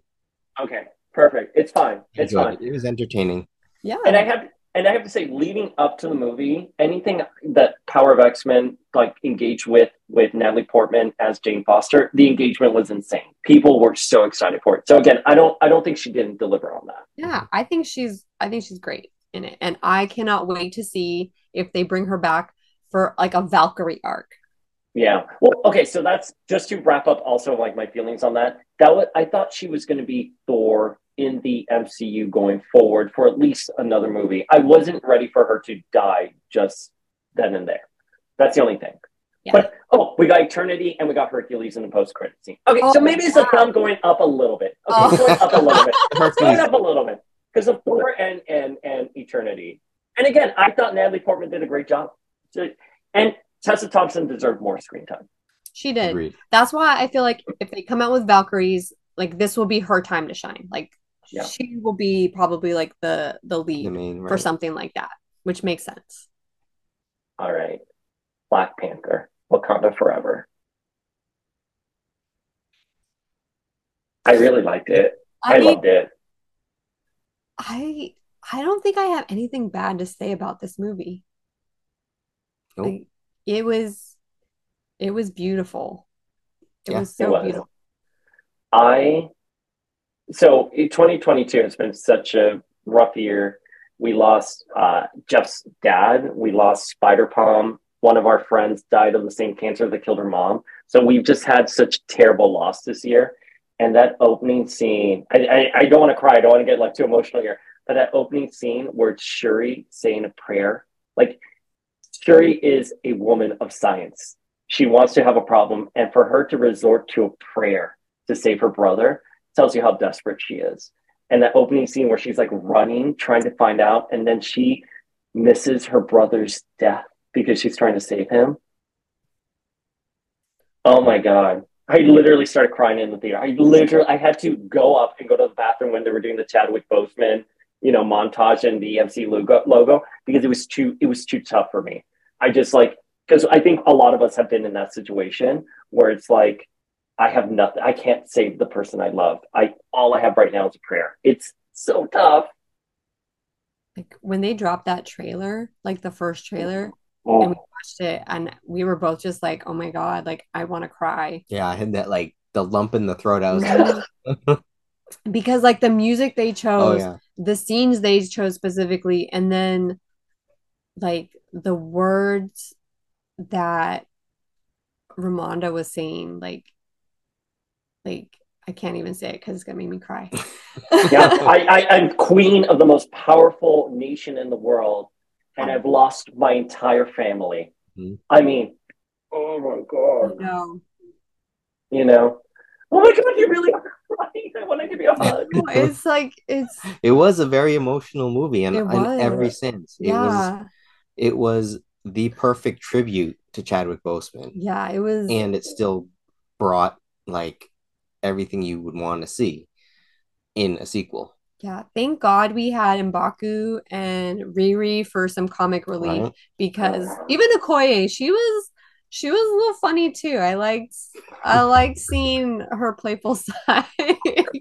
Okay. Perfect. It's fine. It's fine. it. It was entertaining. Yeah. And I have and I have to say, leading up to the movie, anything that Power of X Men like engaged with with Natalie Portman as Jane Foster, the engagement was insane. People were so excited for it. So again, I don't I don't think she didn't deliver on that. Yeah, I think she's I think she's great in it. And I cannot wait to see if they bring her back for like a Valkyrie arc. Yeah. Well, okay. So that's just to wrap up. Also, like my feelings on that. That was I thought she was going to be Thor in the MCU going forward for at least another movie. I wasn't ready for her to die just then and there. That's the only thing. Yeah. But oh, we got Eternity and we got Hercules in the post credit scene. Okay, Oh, so maybe it's a thumb going up a little bit. Oh. Okay, Oh. going up a little bit. Going up a little bit because of Thor and and and Eternity. And again, I thought Natalie Portman did a great job. So, and Tessa Thompson deserved more screen time. She did. Agreed. That's why I feel like if they come out with Valkyries, like this will be her time to shine. Like Yeah. she will be probably like the the The lead main for right. something like that, which makes sense. All right. Black Panther, Wakanda Forever. I really liked it. I, I mean, loved it. I I don't think I have anything bad to say about this movie. Nope. Like, it was it was beautiful. It Yeah, was it so was. beautiful. I so 2022 has been such a rough year. We lost uh, Jeff's dad. We lost Spider Palm. One of our friends died of the same cancer that killed her mom. So we've just had such terrible loss this year. And that opening scene, I, I, I don't want to cry. I don't want to get like too emotional here. But that opening scene where it's Shuri saying a prayer, like Shuri is a woman of science. She wants to have a problem, and for her to resort to a prayer to save her brother tells you how desperate she is. And that opening scene where she's like running, trying to find out, and then she misses her brother's death because she's trying to save him. Oh my god. I literally started crying in the theater. I literally I had to go up and go to the bathroom when they were doing the Chadwick Boseman, you know, montage and the MC logo logo because it was too it was too tough for me. I just like because I think a lot of us have been in that situation where it's like I have nothing. I can't save the person I love. I all I have right now is a prayer. It's so tough. Like when they dropped that trailer, like the first trailer, Oh, and we watched it, and we were both just like, "Oh my god!" Like I want to cry Yeah, I had that like the lump in the throat. I was like, because like the music they oh chose, yeah, the scenes they chose specifically, and then like the words that Ramonda was saying, like, like I can't even say it because it's gonna make me cry. yeah, I, I, I'm queen of the most powerful nation in the world, and I've lost my entire family. Mhm. I mean, oh my god, no, you know, oh my god, you really are crying. I want to give you a hug. it's like it's it was a very emotional movie, and in every sense, it was it was the perfect tribute to Chadwick Boseman, yeah. It was and it still brought like everything you would want to see in a sequel. Yeah, thank God we had Mbaku and Riri for some comic relief Right? because even Okoye, she was she was a little funny too. I liked I liked seeing her playful side.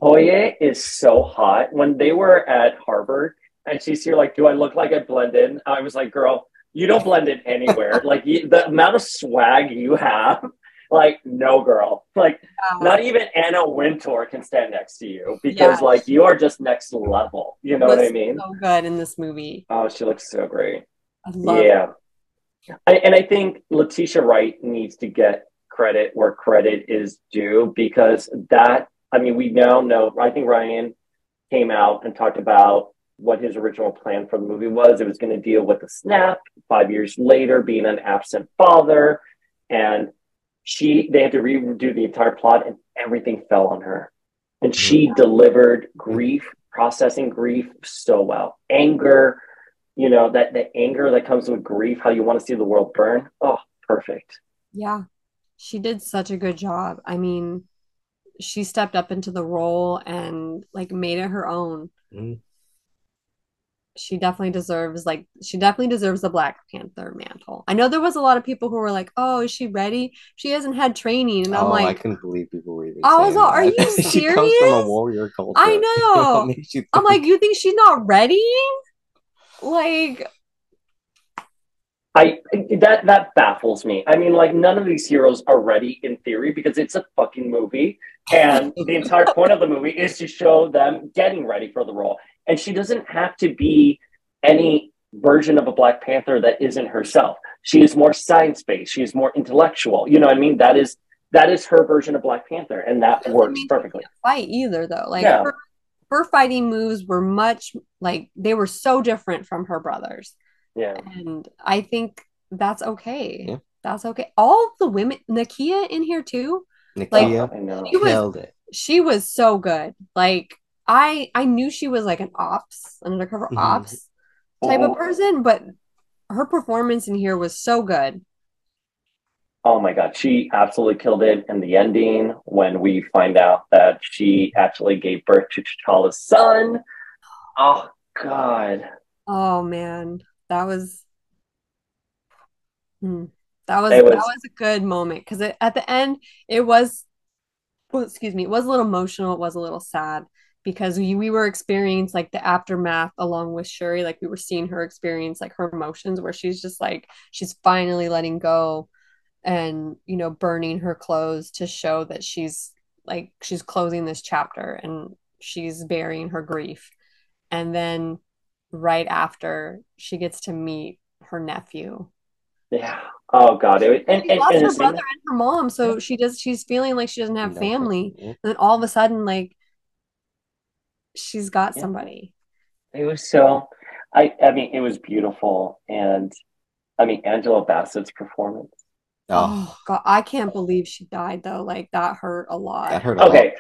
Oye is so hot. When they were at Harvard and she's here, like, do I look like I blend in? I was like, girl, you don't blend in anywhere. like, you, the amount of swag you have, like, no, girl. Like, not even Anna Wintour can stand next to you because, Yeah. like, you are just next level. You know what I mean? So good in this movie. Oh, she looks so great. I love yeah. I, and I think Letitia Wright needs to get credit where credit is due because that, I mean, we now know, I think Ryan came out and talked about what his original plan for the movie was. It was going to deal with the snap five years later, being an absent father. And she, they had to redo the entire plot and everything fell on her. And she mm-hmm. delivered grief, processing grief so well. Anger, you know that the anger that comes with grief how you want to see the world burn oh perfect Yeah, she did such a good job. I mean, she stepped up into the role and like made it her own. Mhm. She definitely deserves like she definitely deserves the Black Panther mantle. I know there was a lot of people who were like, "Oh, is she ready? She hasn't had training." And I'm like, oh, I like, couldn't believe people were even I was saying all, "Are that. you she comes from a warrior culture. I know. What makes you I'm like, "You think she's not ready?" Like, i that that baffles me. I mean like none of these heroes are ready in theory because it's a fucking movie and the entire point of the movie is to show them getting ready for the role. And she doesn't have to be any version of a black panther that isn't herself. She is more science-based she is more intellectual. You know what i mean? That is that is her version of black panther and that works perfectly. fight either, though. Like, Yeah. her, her fighting moves were much like they were so different from her brothers. yeah And I think that's okay. Yeah. That's okay. All the women, Nakia in here too, Nikia i know she was killed it. she was so good. Like I I knew she was like an ops, an undercover Mhm. ops type Oh. of person, but her performance in here was so good. Oh my God, she absolutely killed it in the ending when we find out that she actually gave birth to T'Challa's son. Oh God. Oh man, that was Hmm. that was It that was- was a good moment because at the end it was well, excuse me, it was a little emotional, it was a little sad because we, we were experiencing like the aftermath along with Shuri, like we were seeing her experience like her emotions where she's just like she's finally letting go and you know burning her clothes to show that she's like she's closing this chapter and she's burying her grief. And then right after she gets to meet her nephew Yeah. Oh god, it was, and, She and, lost and her brother and her mom, so she does. She's feeling like she doesn't have family, and then all of a sudden, like she's got Yeah. somebody. It was so. I I mean, it was beautiful, and I mean Angela Bassett's performance. Oh, Oh God, I can't believe she died though. Like that hurt a lot. that hurt a lot. Okay,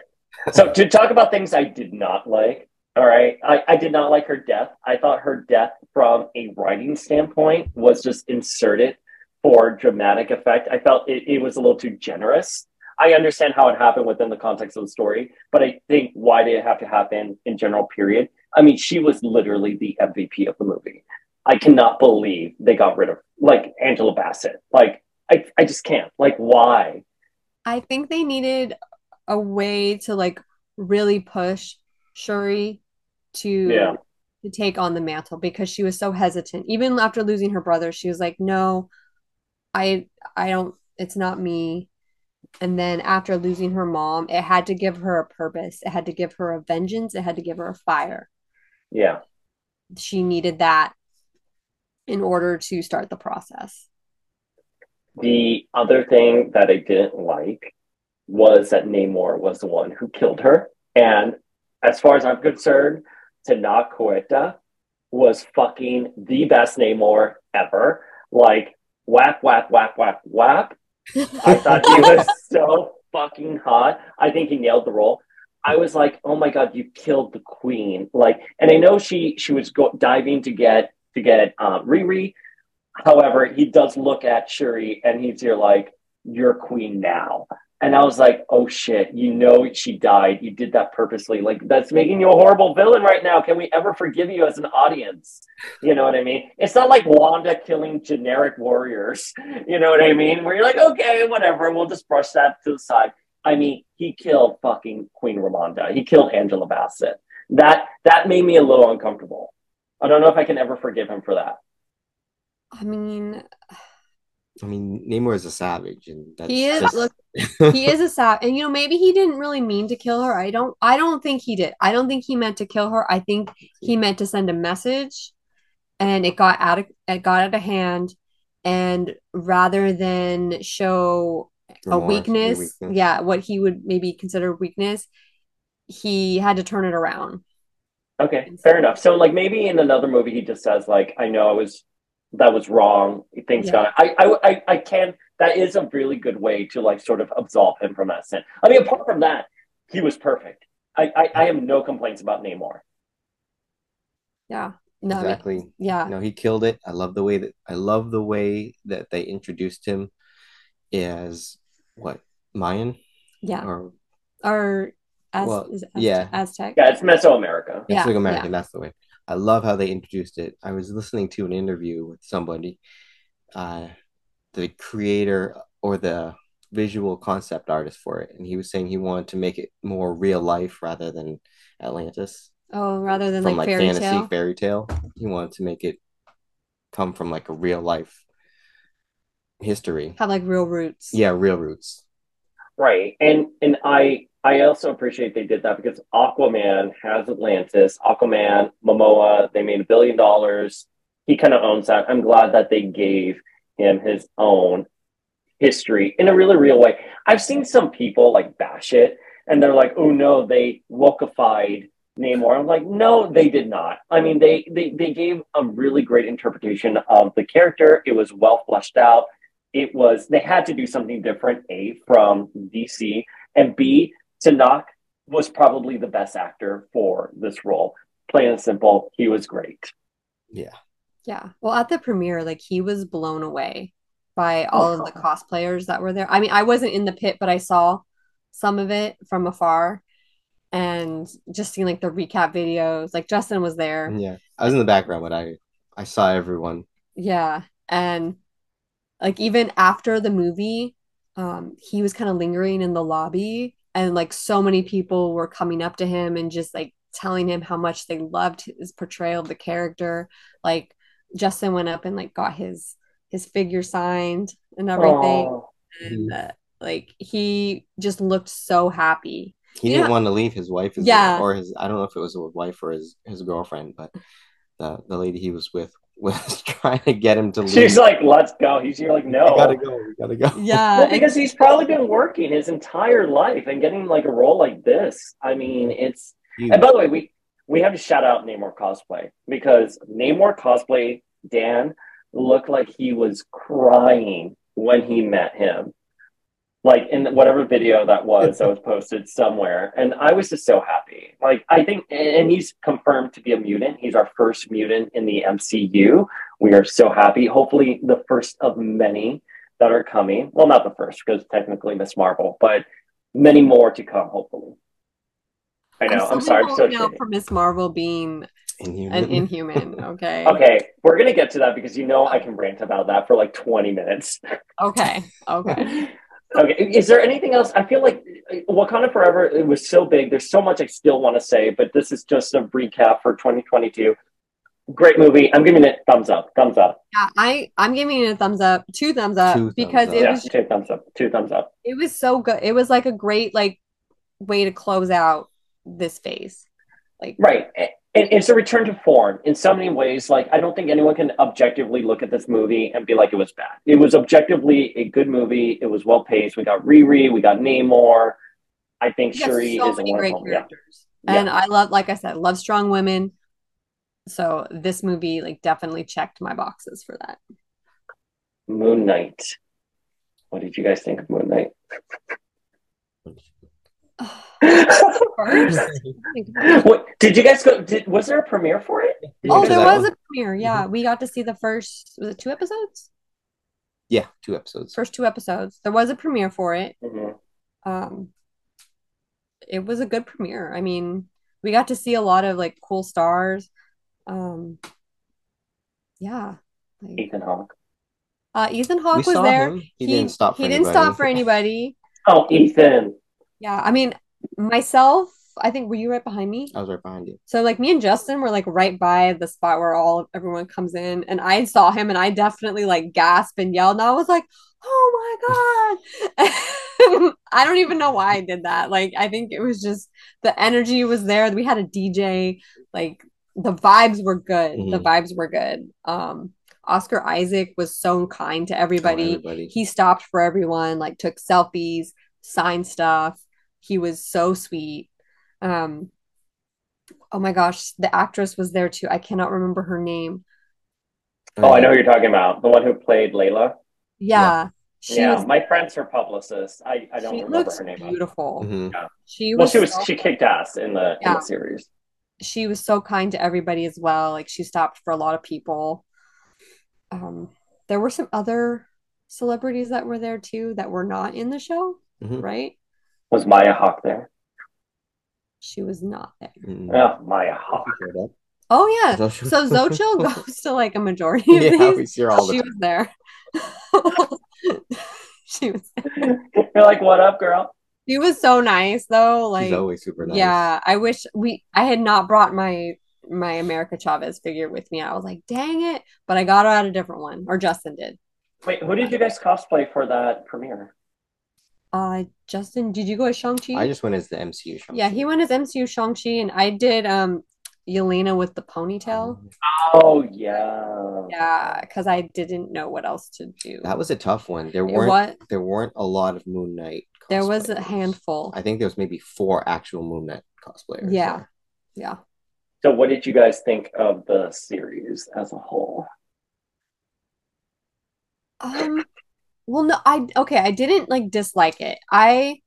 so to talk about things I did not like. All right, I, I did not like her death. I thought her death, from a writing standpoint, was just inserted for dramatic effect. I felt it, it was a little too generous. I understand how it happened within the context of the story, but I think why did it have to happen in general? Period. I mean, she was literally the MVP of the movie. I cannot believe they got rid of like Angela Bassett. Like, I, I just can't. Like, why? I think they needed a way to like really push Shuri to Yeah. to take on the mantle because she was so hesitant. Even after losing her brother, she was like, "No, I I don't it's not me." And then after losing her mom, it had to give her a purpose. It had to give her a vengeance. It had to give her a fire. Yeah. She needed that in order to start the process. The other thing that I didn't like was that Namor was the one who killed her. And as far as I'm concerned, Tenoch Huerta was fucking the best Namor ever. Like, whap, whap, whap, whap, whap. I thought he was so fucking hot. I think he nailed the role. I was like, oh my god, you killed the queen. Like, and I know she she was go- diving to get to get um, Riri. However, he does look at Shuri and he's here like, you're queen now. And I was like, oh shit, you know she died. You did that purposely. Like, that's making you a horrible villain right now. Can we ever forgive you as an audience? You know what I mean? It's not like Wanda killing generic warriors. You know what I mean? Where you're like, okay, whatever, we'll just brush that to the side. I mean, he killed fucking Queen Ramonda. He killed Angela Bassett. That that made me a little uncomfortable. I don't know if I can ever forgive him for that. I mean, I mean, Namor is a savage, and that's he is just- look he is a sap and you know maybe he didn't really mean to kill her. I don't i don't think he did. I don't think he meant to kill her. I think he meant to send a message and it got out of it got out of hand. And rather than show a weakness, weakness. yeah. what he would maybe consider weakness he had to turn it around. Okay, fair enough. So like maybe in another movie he just says like I know I was that was wrong. Things Yeah. got I, I I I can that is a really good way to like sort of absolve him from that sin. I mean apart from that, he was perfect. I I, I have no complaints about Namor. yeah no I mean, exactly. yeah No, he killed it. I love the way that I love the way that they introduced him as what Mayan yeah or or as Well, is yeah. aztec Yeah, it's Mesoamerica. Yeah, Mexican American. That's the way. I love how they introduced it. I was listening to an interview with somebody, uh, the creator or the visual concept artist for it, and he was saying he wanted to make it more real life rather than Atlantis oh rather than from like like fairy fantasy tale fairy tale. He wanted to make it come from like a real life history. have like real roots Yeah, real roots. Right. And and I I also appreciate they did that because Aquaman has Atlantis, Aquaman, Momoa, they made a billion dollars. He kind of owns that. I'm glad that they gave him his own history in a really real way. I've seen some people like bash it and they're like, oh no, they wokeified Namor. I'm like, no, they did not. I mean, they, they they gave a really great interpretation of the character. It was well fleshed out. It was they had to do something different. A from DC and B Tenoch was probably the best actor for this role. Plain and simple, he was great. Yeah. Yeah. Well, at the premiere, like he was blown away by all of the Oh. cosplayers that were there. I mean, I wasn't in the pit, but I saw some of it from afar and just seeing like the recap videos. Like Justin was there. Yeah. I was in the background, but I I saw everyone. Yeah. And like even after the movie, um, he was kind of lingering in the lobby and like so many people were coming up to him and just like telling him how much they loved his portrayal of the character. Like Justin went up and like got his his figure signed and everything. Oh, And uh, like he just looked so happy. He Yeah. didn't want to leave his wife, his, Yeah. or his. I don't know if it was a wife or his his girlfriend, but the the lady he was with was trying to get him to leave. She's like, "Let's go." He's you're like, "No." we gotta go. We gotta go. Yeah, Well, because he's probably been working his entire life and getting like a role like this. I mean, it's You- and by the way, we we have to shout out Namor cosplay because Namor cosplay Dan looked like he was crying when he met him. Like in mm-hmm. whatever video that was that was posted somewhere. And I was just so happy. Like I think and he's confirmed to be a mutant. He's our first mutant in the MCU. We are so happy. Hopefully the first of many that are coming. Well, not the first, because technically Miss Marvel, but many more to come, hopefully. I know. I'm, still sorry. I'm so out for Miss Marvel being Inhuman. an inhuman. Okay. Okay, we're gonna get to that because you know I can rant about that for like 20 minutes. Okay. Okay. okay, is there anything else? I feel like Wakanda Forever it was so big. There's so much I still want to say, but this is just a recap for 2022. Great movie. I'm giving it thumbs up. Thumbs up. Yeah, I I'm giving it a thumbs up, two thumbs up Two thumbs because up. it yeah, was two thumbs up. Two thumbs up. it was so good. It was like a great like way to close out this phase. Like Right. And it's a return to form in so many ways. Like, I don't think anyone can objectively look at this movie and be like, it was bad. It was objectively a good movie. It was well paced. We got Riri, we got Namor. I think Shuri so is a many great wonderful. Yeah. characters. And I love, like I said, love strong women. So this movie like definitely checked my boxes for that. Moon Knight. What did you guys think of Moon Knight? Oh, First, what, did you guys go? Did, was there a premiere for it? Did oh, there go? was a premiere. Yeah, we got to see the first was it two episodes? Yeah, two episodes. First two episodes. There was a premiere for it. Mhm. Um, it was a good premiere. I mean, we got to see a lot of like cool stars. Um, yeah. Like, Ethan Hawke. uh, Ethan Hawke was there. him. He, didn't stop for he didn't stop for anybody. Oh, Ethan. Yeah, I mean, myself, I think were you right behind me? I was right behind you. So like me and Justin were like right by the spot where all everyone comes in, and I saw him, and I definitely like gasped and yelled, and I was like, "Oh my god!" I don't even know why I did that. Like I think it was just the energy was there. We had a DJ, like the vibes were good. The Mhm. vibes were good. Um, Oscar Isaac was so kind to everybody. everybody. He stopped for everyone, like took selfies, signed stuff. He was so sweet. Um, oh my gosh, the actress was there too. I cannot remember her name. Oh, I know who you're talking about. The one who played Layla. Yeah, she yeah, was. my friend's her publicist. I, I don't she remember looks her name. beautiful. Mhm. She Well, was. she was so- she kicked ass in the in the series. she was so kind to everybody as well. Like she stopped for a lot of people. Um, there were some other celebrities that were there too that were not in the show, Mhm. right? Was Maya Hawke there? She was not there. Oh, Maya Hawke. He showed up. Oh yeah. Xochitl. So Xochitl goes to like a majority of yeah, we these. see her all the She time. was there. she was You're like, what up, girl? she was so nice though. Like She's always super nice. yeah, I wish we I had not brought my my America Chavez figure with me. I was like, dang it, but I got her out a different one, or Justin did. Wait, who did you guys cosplay for that premiere? Uh, Justin, did you go as Shang-Chi? I just went as the MCU. Shang-Chi. Yeah, he went as MCU Shang-Chi, and I did um Yelena with the ponytail. Oh yeah. Yeah, because I didn't know what else to do. That was a tough one. There weren't wa- there weren't a lot of Moon Knight. there was a handful. I think there was maybe four actual Moon Knight cosplayers. Yeah. Yeah. So, what did you guys think of the series as a whole? Um, well, no, I okay, I didn't like dislike it. I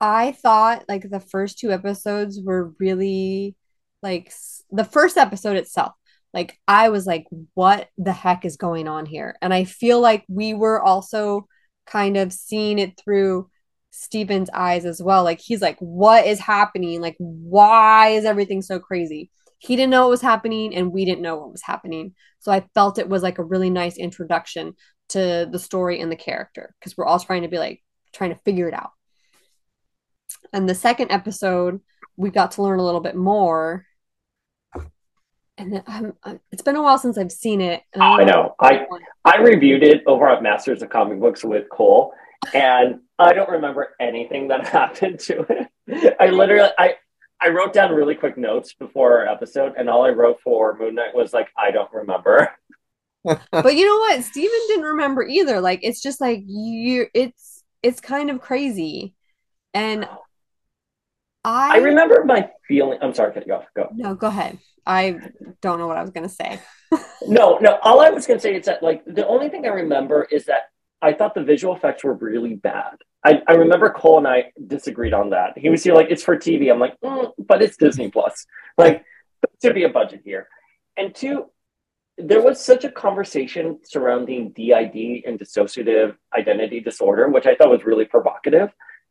I thought like the first two episodes were really like the first episode itself. Like I was like, what the heck is going on here? And I feel like we were also kind of seeing it through Steven's eyes as well. Like he's like, what is happening? Like, why is everything so crazy? He didn't know what was happening, and we didn't know what was happening. So I felt it was like a really nice introduction to the story and the character because we're all trying to be like trying to figure it out. And the second episode, we got to learn a little bit more. And then I'm, I'm- it's been a while since I've seen it. And I know. I I reviewed it over at Masters of Comic Books with Cole, and I don't remember anything that happened to it. I literally I I wrote down really quick notes before our episode, and all I wrote for Moon Knight was like, I don't remember. But you know what? Steven didn't remember either. Like it's just like you it's it's kind of crazy. And I I remember my feeling. I'm sorry, cut you off. Go. No, go ahead. I don't know what I was gonna say. No, no. All I was going to say is that, like, the only thing I remember is that I thought the visual effects were really bad. I, I remember Cole and I disagreed on that. He was here like, it's for TV. I'm like, mm, but it's Disney Plus. Like, there should be a budget here. And two, there was such a conversation surrounding DID and dissociative identity disorder, which I thought was really provocative.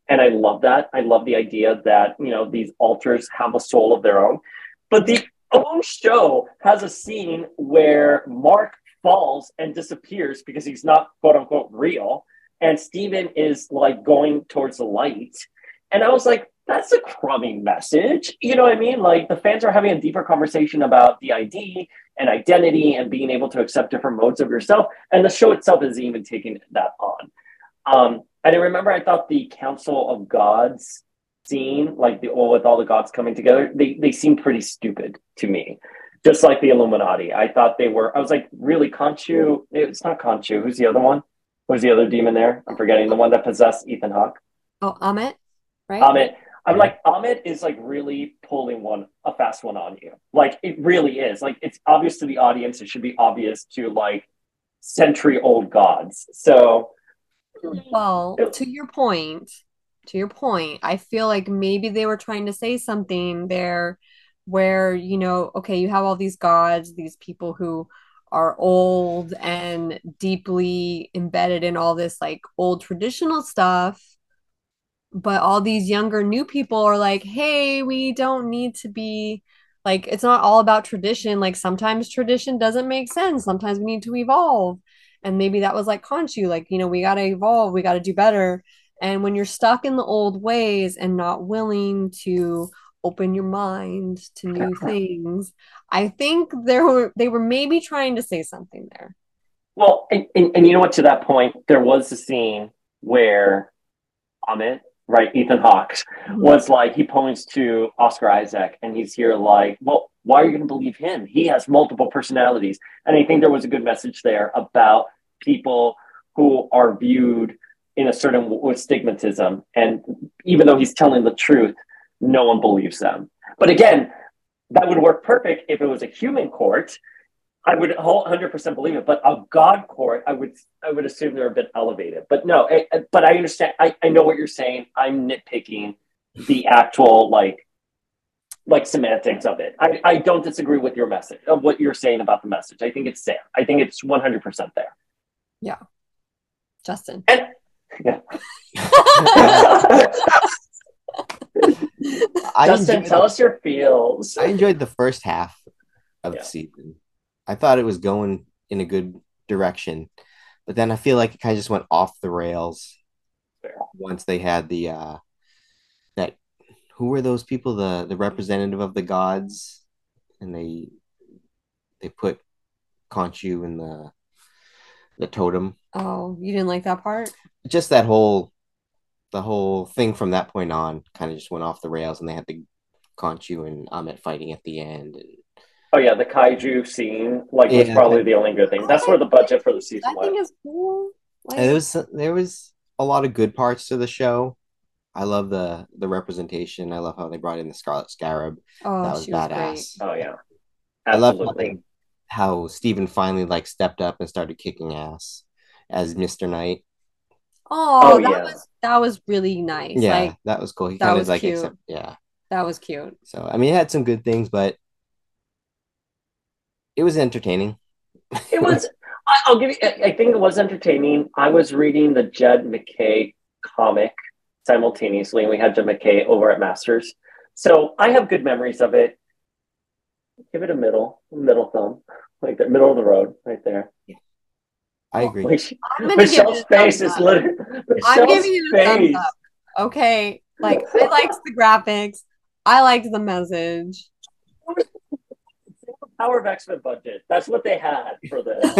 And I love that. I love the idea that, you know, these alters have a soul of their own. But the own show has a scene where Mark falls and disappears because he's not quote unquote real. And Steven is like going towards the light. And I was like, that's a crummy message. You know what I mean? Like the fans are having a deeper conversation about the ID and identity and being able to accept different modes of yourself. And the show itself isn't even taking that on. Um, and I remember I thought the Council of Gods scene, like the all with all the gods coming together, they they seemed pretty stupid to me. Just like the Illuminati. I thought they were I was like, really Khonshu? It's not Khonshu. Who's the other one? Who's the other demon there? I'm forgetting the one that possessed Ethan Hawke. Oh, Ammit, right? Ammit. I'm like, Ammit is like really pulling one a fast one on you. Like it really is. Like it's obvious to the audience. It should be obvious to like century old gods. So Well, to your point, to your point, I feel like maybe they were trying to say something there where, you know, okay, you have all these gods, these people who are old and deeply embedded in all this like old traditional stuff. But all these younger new people are like, hey, we don't need to be like, it's not all about tradition. Like, sometimes tradition doesn't make sense. Sometimes we need to evolve. And maybe that was like Khonshu, like, you know, we got to evolve, we got to do better. And when you're stuck in the old ways and not willing to open your mind to new things, I think there were they were maybe trying to say something there. Well, and, and, and you know what? To that point, there was a scene where Ammit, right, Ethan Hawke, mm-hmm. was like, he points to Oscar Isaac and he's here like, well, why are you going to believe him? He has multiple personalities. And I think there was a good message there about people who are viewed in a certain with stigmatism. And even though he's telling the truth, no one believes them. But again, that would work perfect if it was a human court. I would 100% believe it, but a God court, I would I would assume they're a bit elevated. But no, I, I- but I understand. I, I know what you're saying. I'm nitpicking the actual like like semantics of it. I, I don't disagree with your message of what you're saying about the message. I think it's there. I think it's 100% there. Yeah, Justin. And yeah. Justin, enjoyed, tell us your feels. I enjoyed the first half of Yeah. the season. I thought it was going in a good direction, but then I feel like it kind of just went off the rails Fair. once they had the uh that who were those people the the representative of the gods and they they put Khonshu in the the totem Oh, you didn't like that part? just that whole the whole thing from that point on kind of just went off the rails and they had the Khonshu and Ammit fighting at the end and Oh yeah, the kaiju scene like was Yeah. probably the only good thing. That's where the budget for the season I think went. it's cool. Like, And there was there was a lot of good parts to the show. I love the the representation. I love how they brought in the Scarlet Scarab. oh, that was she was badass. Oh yeah, I love how, absolutely. they, how Steven finally like stepped up and started kicking ass as Mr. Knight. Oh, Oh, that yeah. was that was really nice. Yeah, Like that was cool. He that kind was of like cute. accept, yeah. that was cute. So I mean, it had some good things, but it was entertaining. It was. I- I'll give you. I I think it was entertaining. I was reading the Jed MacKay comic simultaneously, and we had Jed MacKay over at Masters, so I have good memories of it. Give it a middle, middle thumb, like the middle of the road, right there. I agree. Like, I'm Michelle's it a thumbs face is up. literally. I'm giving you a thumbs up. Okay, like I liked the graphics. I liked the message. Power of X Men budget. That's what they had for this.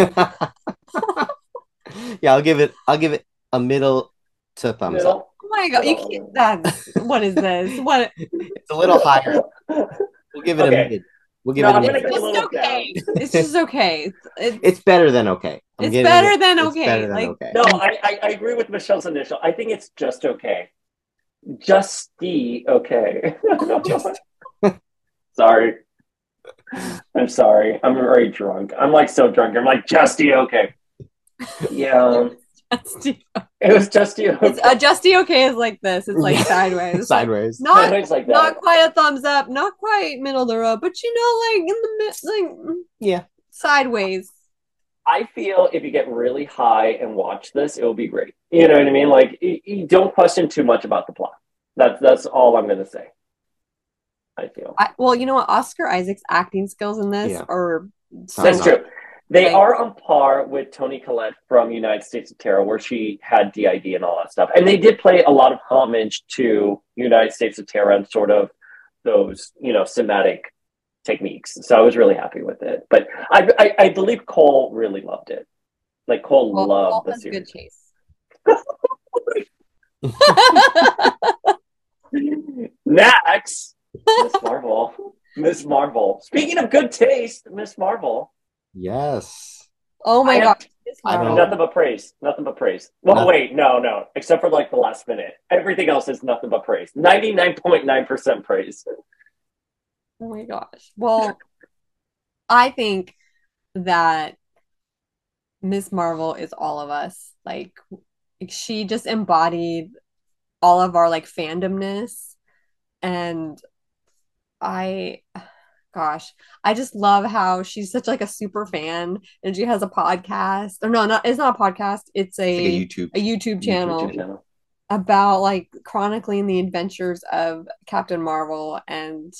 yeah, I'll give it. I'll give it a middle to thumbs up. Oh my god, you can't. That's what is this? What? It's a little higher. We'll give it Okay. a mid. We'll give No, it a I'm gonna minute. It's a just little okay. It's just okay. It's, It's better than okay. I'm It's better it- than it's okay, better than like- okay. No, I, I, I agree with Michelle's initial. I think it's just okay. Just the okay. Just- sorry. I'm sorry. I'm very drunk. I'm like so drunk. I'm like just the okay. Yeah, Justy. it was just the okay. It's uh, a Justy okay is like this. It's like sideways. It's Sideways. not It's like that. not quite a thumbs up, not quite middle of the road, but you know, like in the mid, like Yeah. sideways. I feel if you get really high and watch this, it will be great. You know what I mean? Like you, you don't question too much about the plot. That's that's all I'm gonna say. I feel I, well, you know what? Oscar Isaac's acting skills in this Yeah. are so that's Top-notch. true. They Like- are on par with Toni Collette from United States of Tara, where she had DID and all that stuff, and they did play a lot of homage to United States of Tara and sort of those you know cinematic techniques. So I was really happy with it. But I I, I believe Cole really loved it. Like Cole well, loved Paul the has series. good taste. Next, Miss Marvel. Miss Marvel. Speaking of good taste, Miss Marvel. Yes. oh my I god. I don't- Nothing but praise. Nothing but praise. Well, No. wait, no, no. Except for like the last minute. Everything else is nothing but praise. 99.9% praise. Oh my gosh. Well, I think that Miss Marvel is all of us. Like she just embodied all of our like fandomness and I gosh, I just love how she's such like a super fan and she has a podcast. Or no, not it's not a podcast. It's Like a a YouTube. a YouTube channel YouTube channel. about like chronicling the adventures of Captain Marvel and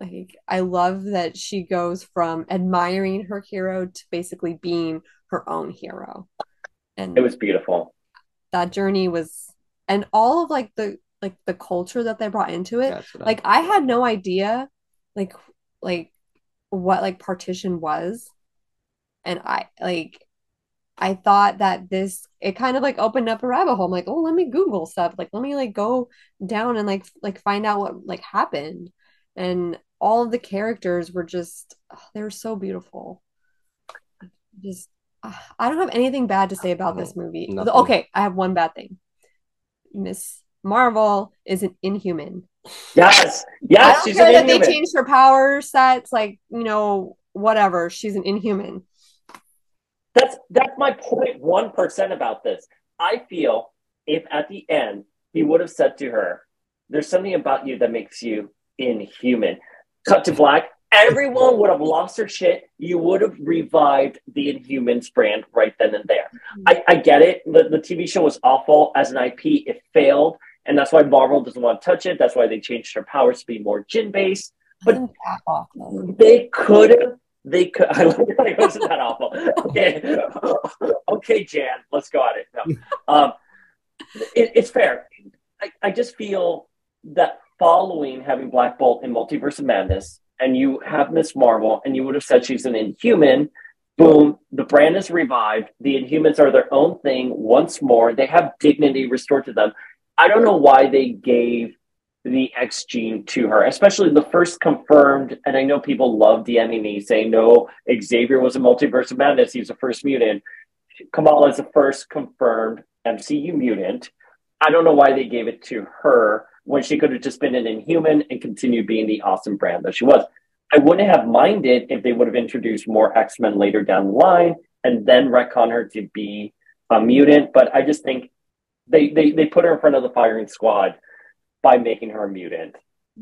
like I love that she goes from admiring her hero to basically being her own hero. And It was beautiful. that journey was and all of like the like the culture that they brought into it. Like I had no idea like like what like partition was. And I like I thought that this it kind of like opened up a rabbit hole. I'm like, oh, let me Google stuff. Like, let me like go down and like like find out what like happened. And all of the characters were just oh, they were so beautiful. Just I don't have anything bad to say about this movie. Nothing. Okay, I have one bad thing. Miss Marvel is an inhuman. Yes. I Yes. don't She's care that they changed her power sets, like you know, whatever. She's an inhuman. That's that's my point one percent about this. I feel if at the end he would have said to her, "There's something about you that makes you inhuman." Cut to black. Everyone would have lost their shit. You would have revived the Inhumans brand right then and there. Mm-hmm. I, I get it. The, the TV show was awful as an IP. It failed, and that's why Marvel doesn't want to touch it. That's why they changed her powers to be more djinn based. But- awful? They could have. They could. I like it wasn't that awful. Okay, okay, Jan, let's go at it. No, um, it, it's fair. I, I just feel that following having Black Bolt in Multiverse of Madness, and you have Miss Marvel, and you would have said she's an Inhuman. Boom, the brand is revived. The Inhumans are their own thing once more. They have dignity restored to them. I don't know why they gave the X gene to her, especially the first confirmed. And I know people love DMing me saying, no, Xavier was a multiverse of madness. He was the first mutant. Kamala is the first confirmed MCU mutant. I don't know why they gave it to her when she could have just been an inhuman and continued being the awesome brand that she was. I wouldn't have minded if they would have introduced more X Men later down the line and then retcon her to be a mutant. But I just think they, they, they put her in front of the firing squad by making her a mutant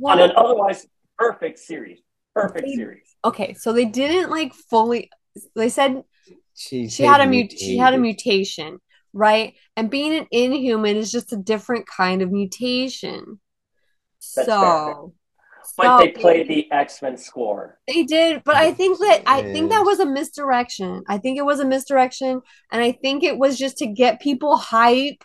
on an otherwise perfect series. Perfect They- series. Okay, so they didn't like fully. They said She, she had a mut- she had a mutation, right? And being an inhuman is just a different kind of mutation. That's so, But so they played the X Men score. They did, but I think that I think that was a misdirection. I think it was a misdirection, and I think it was just to get people hype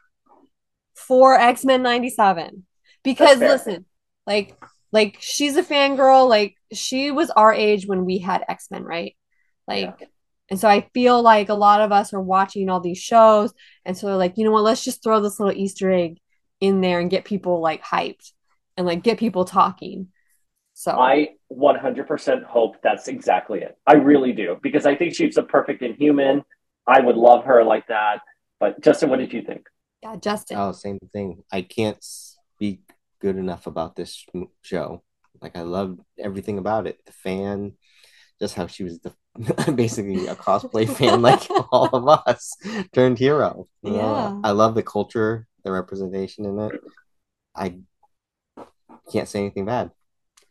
for X Men '97. Because listen, like, like she's a fangirl. Like she was our age when we had X Men, right? Like, and so I feel like a lot of us are watching all these shows, and so they're like, you know what? Let's just throw this little Easter egg in there and get people like hyped and like get people talking. So I 100% hope that's exactly it. I really do because I think she's a perfect inhuman. I would love her like that. But Justin, what did you think? Yeah, Justin. Oh, same thing. I can't speak good enough about this show. Like I loved everything about it. The fan, just how she was the basically a cosplay fan, like all of us, turned hero. Uh, Yeah. I love the culture, the representation in it. I can't say anything bad.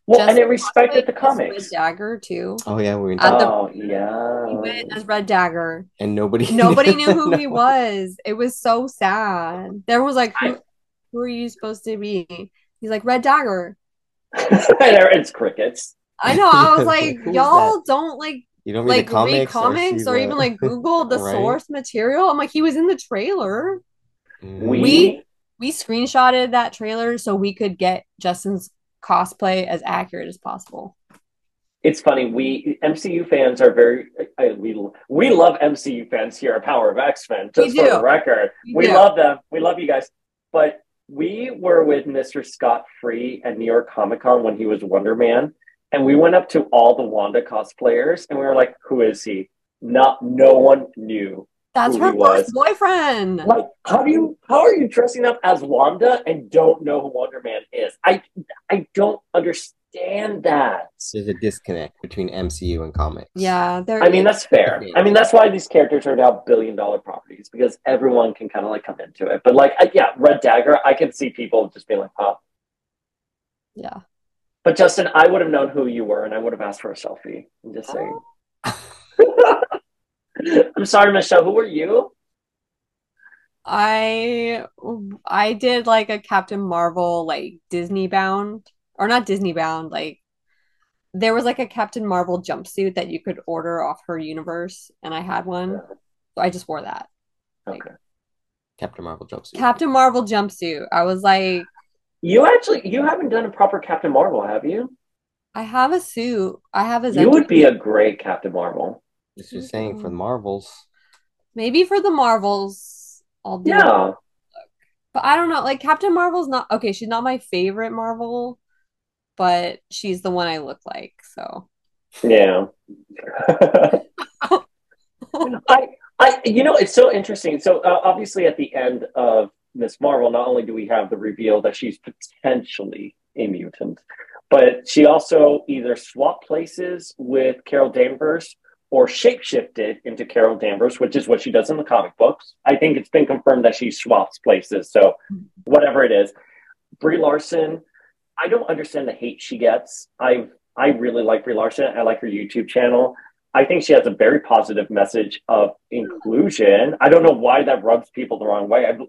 Well, and Justin I respected the Red comics. Dagger too. Oh yeah, we At the- Oh, He yeah. went as Red Dagger. and nobody Nobody knew who he was. It was so sad. There was like, who, I- who are you supposed to be? He's like Red Dagger. it's crickets. I know. I was like, Who is y'all don't like You don't read like the comics, read comics see or, even like Google the Right? source material. I'm like, he was in the trailer. Mm. We, We- We screenshotted that trailer so we could get Justin's cosplay as accurate as possible. it's funny. We MCU fans are very. I, we we love MCU fans here at Power of X Men. Just for the record, We we love them. We love you guys. But we were with Mr. Scott Free at New York Comic Con when he was Wonder Man, and we went up to all the Wanda cosplayers, and we were like, "Who is he?" Not no one knew. That's her he was. first boyfriend. Like, how do you how are you dressing up as Wanda and don't know who Wonder Man is? I I don't understand that. There's a disconnect between MCU and comics. Yeah, there I mean, that's fair. I mean, that's why these characters are now billion dollar properties because everyone can kind of like come into it. But like, I, yeah, Red Dagger, I can see people just being like, "Huh." yeah. But Justin, I would have known who you were, and I would have asked for a selfie. I'm just oh. saying. I'm sorry, Michelle. Who were you? I I did like a Captain Marvel like Disney bound or not Disney bound like there was like a Captain Marvel jumpsuit that you could order off her universe and I had one. So I just wore that. Okay. Captain Marvel jumpsuit. Captain Marvel jumpsuit. I was like You actually, you haven't done a proper Captain Marvel, have you? I have a suit. I have a You would be a great Captain Marvel. Just was saying for the Marvels. maybe for the Marvels I'll do it. Yeah. But I don't know. Like Captain Marvel's not okay. She's not my favorite Marvel, but she's the one I look like. So Yeah. I, I, you know, it's so interesting. So uh, obviously, at the end of Miss Marvel, not only do we have the reveal that she's potentially a mutant, but she also either swapped places with Carol Danvers or shapeshifted into Carol Danvers, which is what she does in the comic books. I think it's been confirmed that she swaps places. So whatever it is, Brie Larson. I don't understand the hate she gets. I I really like Brie Larson. I like her YouTube channel. I think she has a very positive message of inclusion. I don't know why that rubs people the wrong way. I've,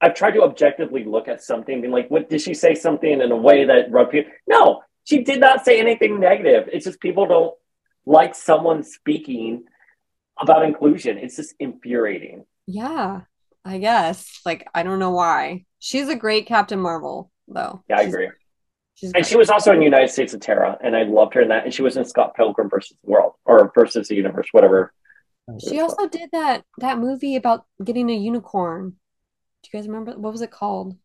I've tried to objectively look at something, being like, what did she say something in a way that rubbed people? No, she did not say anything negative. It's just people don't like someone speaking about inclusion. It's just infuriating. yeah, I guess. Like I don't know why. She's a great Captain Marvel, though. Yeah, I agree. She's And great. she was also in United States of Tara, and I loved her in that. And she was in Scott Pilgrim versus the World or versus the Universe, whatever. She also did that that movie about getting a unicorn. Do you guys remember what was it called?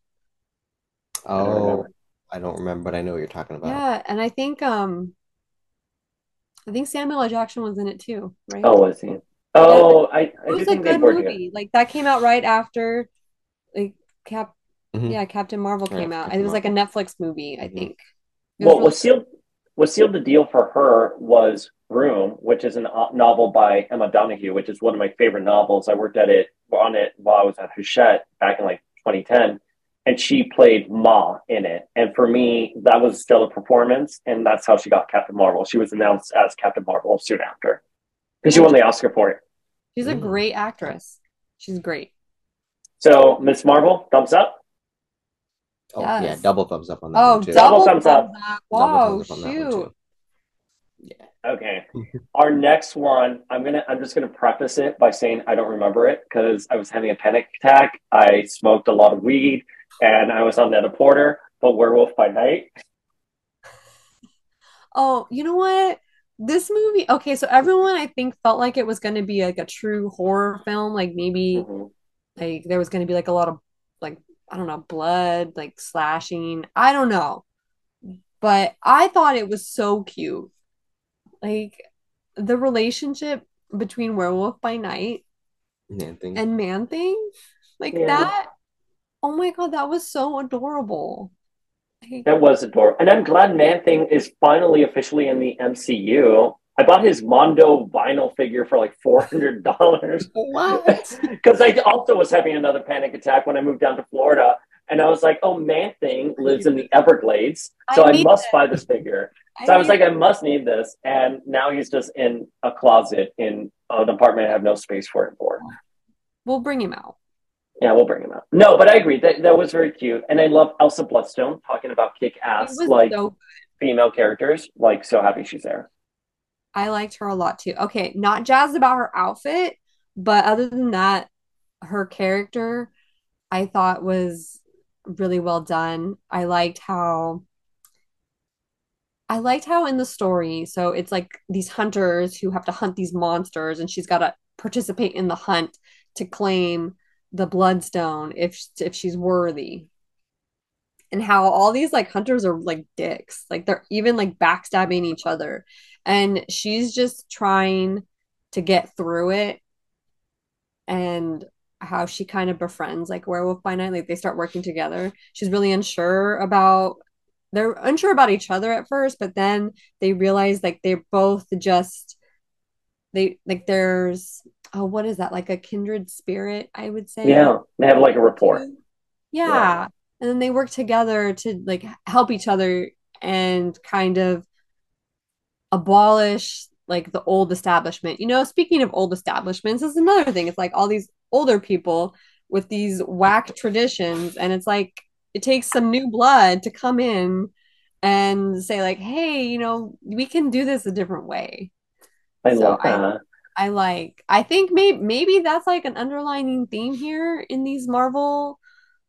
don't Oh, remember. I don't remember, but I know what you're talking about. Yeah, and I think um I think Samuel L. Jackson was in it too, right? Oh, was he? Oh, I, I it was a good were movie. Like that came out right after like Cap Mhm. yeah, Captain Marvel Yeah, came out. Captain It was like a Netflix movie, I Mhm. think. It was Well, really- what sealed what sealed the deal for her was Room, which is a novel by Emma Donoghue, which is one of my favorite novels. I worked at it on it while I was at Hachette back in like 2010, and she played Ma in it. And for me, that was still a performance, and that's how she got Captain Marvel. She was announced as Captain Marvel soon after because she won the Oscar for it. She's a Mm. great actress. She's great. So Miss Marvel, thumbs up. Oh, yeah, double thumbs up on that Oh, one too. double Double thumbs up. thumbs up. Double Whoa, thumbs up on that one, shoot. Yeah. Okay. Our next one, I'm gonna I'm just gonna preface it by saying I don't remember it because I was having a panic attack. I smoked a lot of weed and I was on a Porter, but Werewolf by Night. Oh, you know what? This movie, okay, so everyone I think felt like it was going to be like a true horror film, like maybe Mhm. like there was going to be like a lot of like I don't know, blood, like slashing. I don't know. but I thought it was so cute. Like the relationship between Werewolf by Night Man thing. and Man Thing, like Yeah. that. Oh my God, that was so adorable. Like, That was adorable. And I'm glad Man Thing is finally officially in the MCU. I bought his Mondo vinyl figure for like $400 what? because I also was having another panic attack when I moved down to Florida. And I was like, oh, Man Thing lives in the Everglades. So I I, must buy this figure. So I was mean, like, I must need this. And now he's just in a closet in an apartment I have no space for him for. we'll bring him out. Yeah, we'll bring him out. No, but I agree. That, that was very cute. And I love Elsa Bloodstone talking about kick ass like so female characters. Like, so happy she's there. I liked her a lot too. Okay, not jazzed about her outfit, but other than that, her character I thought was really well done. I liked how I liked how in the story, so it's like these hunters who have to hunt these monsters, and she's got to participate in the hunt to claim the bloodstone if if she's worthy. And how all these like hunters are like dicks, like they're even like backstabbing each other, and she's just trying to get through it. And how she kind of befriends like Werewolf by Night, like they start working together. She's really unsure about they're unsure about each other at first, but then they realize like they're both just they like there's oh what is that like a kindred spirit I would say Yeah, they have like a rapport. yeah. Yeah. and then they work together to like help each other and kind of abolish like the old establishment you know speaking of old establishments is another thing it's like all these older people with these whack traditions and it's like it takes some new blood to come in and say like hey you know we can do this a different way I So love I- that. I like I think maybe maybe that's like an underlining theme here in these Marvel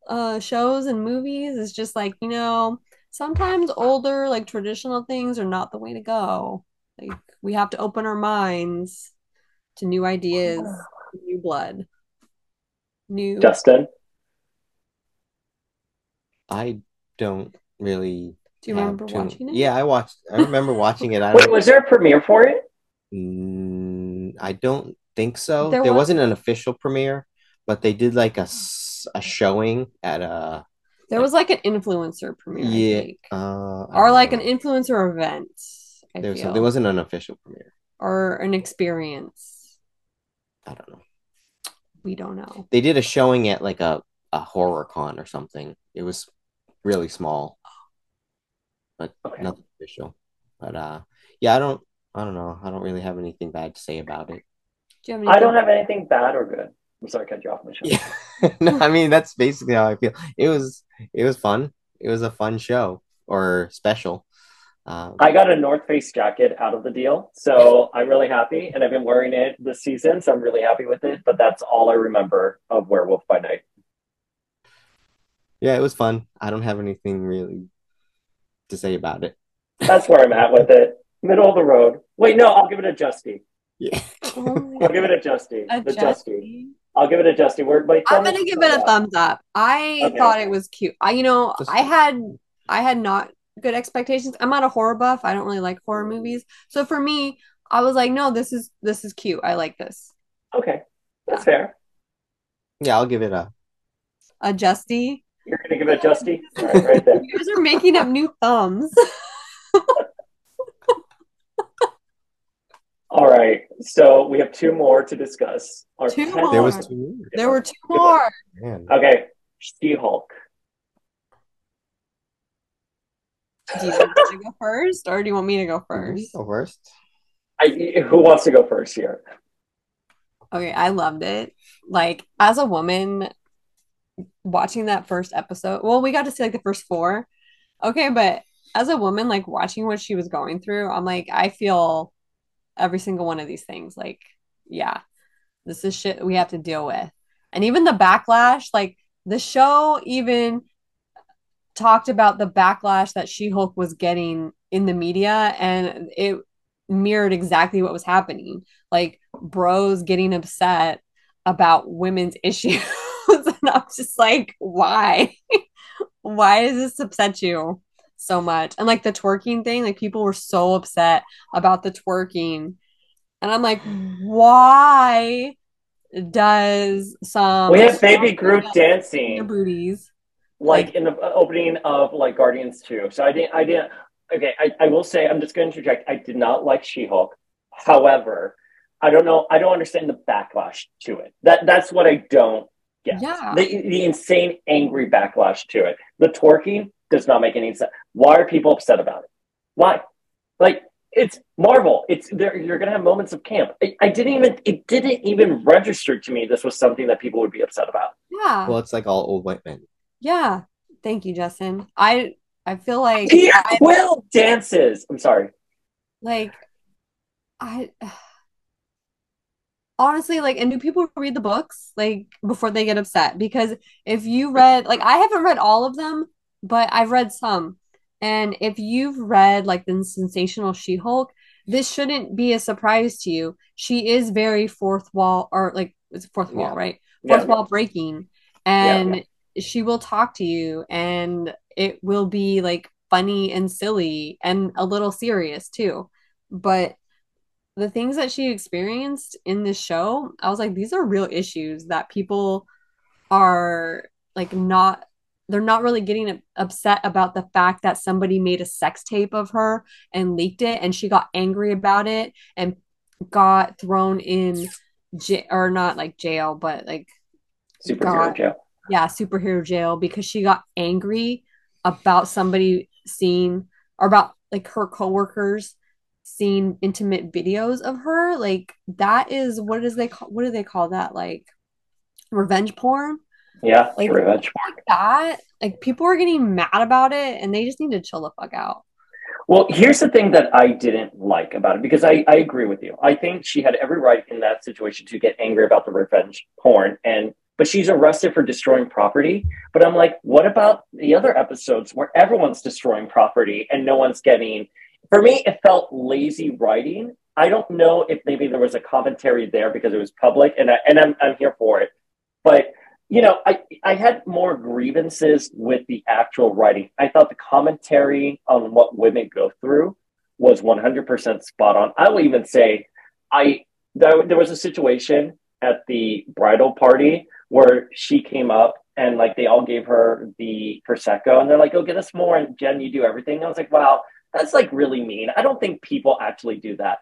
uh shows and movies is just like, you know, sometimes older like traditional things are not the way to go. Like we have to open our minds to new ideas, new blood. New Justin, I don't really. Do you remember too- watching it? Yeah, I watched. I remember watching it. I wait, was there a premiere for it? Mm, I don't think so. There There, was- wasn't an official premiere, but they did like a a showing at a There was like an influencer premiere, I yeah think. uh, I Or don't like an influencer event, I There was feel. there wasn't an official premiere. or an experience. I don't know. We don't know. They did a showing at like a a horror con or something. It was really small, but Okay. nothing official. But uh, yeah, I don't. I don't know. I don't really have anything bad to say about it. Do you have I don't have anything bad or good. I'm sorry, I cut you off, Michelle. Yeah. no, I mean that's basically how I feel. It was it was fun. It was a fun show or special. Um, I got a North Face jacket out of the deal, so I'm really happy, and I've been wearing it this season, so I'm really happy with it. But that's all I remember of Werewolf by Night. yeah, it was fun. I don't have anything really to say about it. That's where I'm at with it. Middle of the road. Wait, no, I'll give it a Justy. Yeah. Oh, I'll give it a Justy. a the Justy. Justy. I'll give it a Justy. Word by I'm gonna give it a thumbs up. I Okay. thought it was cute. I, you know, Just- I had, I had not good expectations. I'm not a horror buff. I don't really like horror movies. So for me, I was like, no, this is this is cute. I like this. Okay, that's fair. Yeah, I'll give it a. A Justy. You're gonna give it a Justy. All right, right there. You guys are making up new thumbs. All right, so we have two more to discuss. Our Two tenth- more. There was two. there were two more. Man. Okay, She-Hulk. Do you want to go first, or do you want me to go first? Go first. I, who wants to go first here? Okay, I loved it. Like as a woman watching that first episode, well, we got to see like the first four. Okay, but as a woman, like watching what she was going through, I'm like, I feel every single one of these things. Like, yeah, this is shit we have to deal with. And even the backlash, like the show even talked about the backlash that She-Hulk was getting in the media, and it mirrored exactly what was happening. Like bros getting upset about women's issues. and I'm just like, why? why does this upset you so much. And like the twerking thing, like people were so upset about the twerking. And I'm like, why does some We have baby group dancing booties? Like in the uh, opening of like Guardians 2. So I didn't I didn't okay, I, I will say I'm just gonna interject. I did not like She-Hulk. However, I don't know, I don't understand the backlash to it. That that's what I don't get. Yeah. The the insane angry backlash to it. The twerking does not make any sense. Why are people upset about it? Why? Like it's Marvel. It's there. You're gonna have moments of camp. I, I didn't even. It didn't even register to me. This was something that people would be upset about. Yeah. Well, it's like all old white men. Yeah. Thank you, Justin. I I feel like Peter I- Quill dances. I'm sorry. like I honestly like and do people read the books like before they get upset because if you read like I haven't read all of them but I've read some and if you've read like the sensational She-Hulk this shouldn't be a surprise to you she is very fourth wall or like it's fourth wall Yeah. right Yeah. fourth wall breaking and she will talk to you and it will be like funny and silly and a little serious too but the things that she experienced in this show i was like these are real issues that people are like not they're not really getting upset about the fact that somebody made a sex tape of her and leaked it and she got angry about it and got thrown in j- or not like jail but like Superhero God. jail. Yeah, superhero jail because she got angry about somebody seeing or about like her coworkers seeing intimate videos of her. Like that is what is they call what do they call that? Like revenge porn? Yeah, Like- revenge. Like that. Like people are getting mad about it and they just need to chill the fuck out. Well, here's the thing that I didn't like about it because I, I agree with you. I think she had every right in that situation to get angry about the revenge porn and but she's arrested for destroying property. But I'm like, what about the other episodes where everyone's destroying property and no one's getting for me it felt lazy writing. I don't know if maybe there was a commentary there because it was public and I, and I'm I'm here for it. But you know, I, I had more grievances with the actual writing. I thought the commentary on what women go through was 100% spot on. I will even say, I there, there was a situation at the bridal party where she came up and like they all gave her the prosecco and they're like, "Oh, get us more." And Jen, you do everything. I was like, "Wow, that's like really mean." I don't think people actually do that.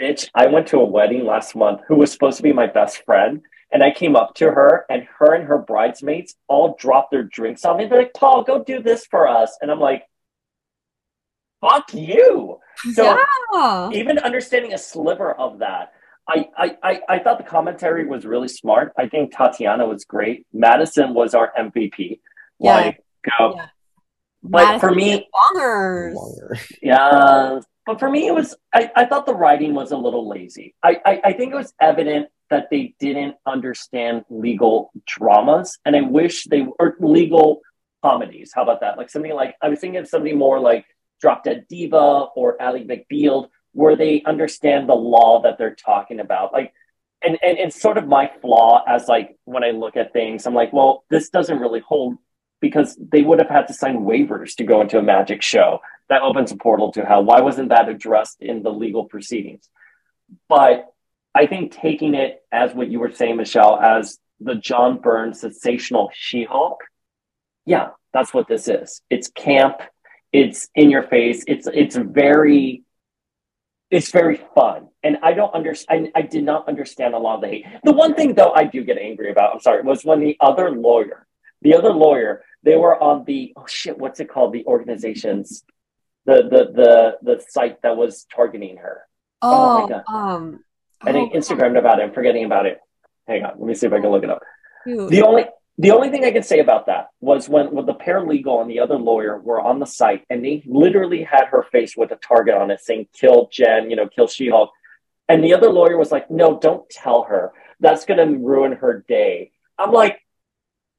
Bitch, I went to a wedding last month who was supposed to be my best friend. And I came up to her, and her and her bridesmaids all dropped their drinks on me. They're like, Paul, go do this for us. And I'm like, fuck you. So yeah. even understanding a sliver of that, I, I, I, I thought the commentary was really smart. I think Tatiana was great. Madison was our MVP. Yeah. Like, go. Yeah. But for me, Bongers. Yeah, but for me, it was. I, I thought the writing was a little lazy. I, I I think it was evident that they didn't understand legal dramas, and I wish they or legal comedies. How about that? Like something like I was thinking of something more like Drop Dead Diva or Ally McBeal, where they understand the law that they're talking about. Like, and and it's sort of my flaw as like when I look at things, I'm like, well, this doesn't really hold because they would have had to sign waivers to go into a magic show that opens a portal to hell. Why wasn't that addressed in the legal proceedings? But I think taking it as what you were saying, Michelle, as the John Byrne's sensational She Hulk, yeah, that's what this is. It's camp. It's in your face. It's it's very it's very fun. And I don't understand. I, I did not understand a lot of the hate. The one thing though I do get angry about, I'm sorry, was when the other lawyer, the other lawyer, they were on the oh shit, what's it called? The organizations, the the the the site that was targeting her. Oh my Oh, God. um, I think oh, Instagrammed about it. I'm forgetting about it. Hang on, let me see if I can look it up. The only the only thing I can say about that was when, when the paralegal and the other lawyer were on the site and they literally had her face with a target on it saying kill Jen, you know, kill She-Hulk. And the other lawyer was like, no, don't tell her. That's gonna ruin her day. I'm like,